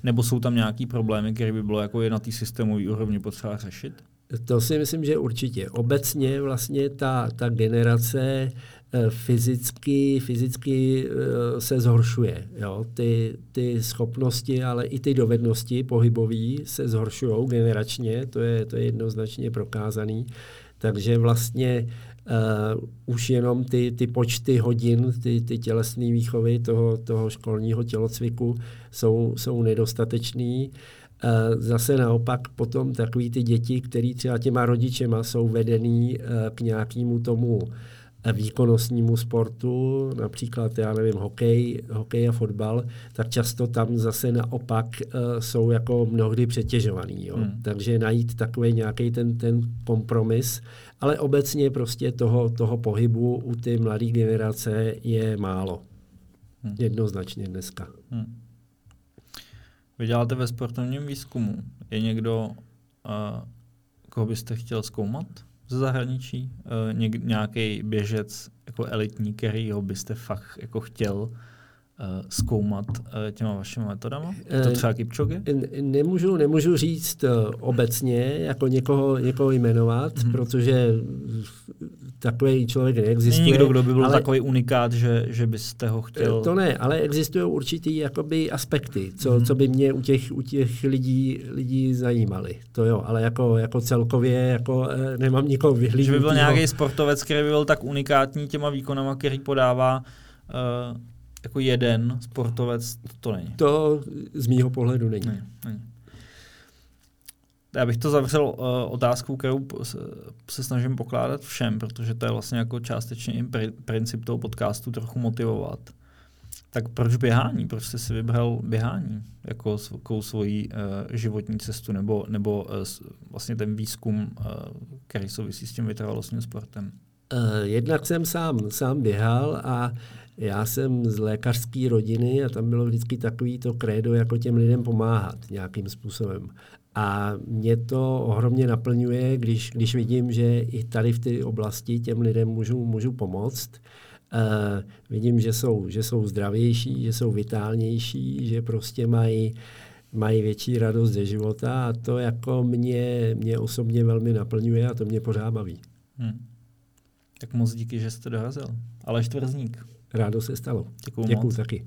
Speaker 2: Nebo jsou tam nějaký problémy, které by bylo jako je na té systémové úrovni potřeba řešit?
Speaker 1: To si myslím, že určitě. Obecně vlastně ta, ta generace fyzicky, fyzicky eh, se zhoršuje. Jo? Ty, ty schopnosti, ale i ty dovednosti pohybové se zhoršují generačně, to je, to je jednoznačně prokázaný. Takže vlastně uh, už jenom ty, ty počty hodin, ty, ty tělesné výchovy toho, toho školního tělocviku jsou, jsou nedostatečný. Uh, zase naopak potom takový ty děti, které třeba těma rodičema jsou vedený uh, k nějakému tomu výkonnostnímu sportu, například, já nevím, hokej, hokej a fotbal, tak často tam zase naopak uh, jsou jako mnohdy přetěžovaný. Jo? Hmm. Takže najít takový nějaký ten, ten kompromis, ale obecně prostě toho, toho pohybu u té mladé generace je málo. Hmm. Jednoznačně dneska. Hmm.
Speaker 2: Vy děláte ve sportovním výzkumu. Je někdo, uh, koho byste chtěl zkoumat ze zahraničí? Uh, něk, nějaký běžec jako elitní, ho byste fakt jako chtěl zkoumat uh, těma vašimi metodama? To třeba Kipchoge?
Speaker 1: Nemůžu, nemůžu říct obecně, jako někoho, někoho jmenovat, mm-hmm. protože takový člověk neexistuje.
Speaker 2: Není nikdo, kdo by byl ale, takový unikát, že, že byste ho chtěl...
Speaker 1: To ne, ale existují určitý jakoby aspekty, co, mm-hmm. co by mě u těch, u těch lidí, lidí zajímaly. To jo, ale jako, jako celkově jako, nemám nikoho vyhlídnutýho.
Speaker 2: Že by byl nějaký sportovec, který by byl tak unikátní těma výkonama, který podává uh, jako jeden sportovec, to není.
Speaker 1: To z mýho pohledu není. není, není.
Speaker 2: Já bych to zavřel uh, otázkou, kterou se snažím pokládat všem, protože to je vlastně jako částečně i princip toho podcastu trochu motivovat. Tak proč běhání? Proč jste si vybral běhání jako svou svoji uh, životní cestu nebo, nebo uh, vlastně ten výzkum, uh, který souvisí s tím vytrvalostním sportem?
Speaker 1: Uh, jednak jsem sám, sám běhal a já jsem z lékařské rodiny a tam bylo vždycky takový to krédo, jako těm lidem pomáhat nějakým způsobem. A mě to ohromně naplňuje, když, když vidím, že i tady v té oblasti těm lidem můžu, můžu pomoct. Uh, vidím, že jsou, že jsou zdravější, že jsou vitálnější, že prostě mají, mají větší radost ze života a to jako mě, mě osobně velmi naplňuje a to mě pořád baví. Hmm.
Speaker 2: Tak moc díky, že jste dorazil. Aleš Tvrzník.
Speaker 1: Rádo se stalo.
Speaker 2: Děkuji, Děkuji
Speaker 1: taky.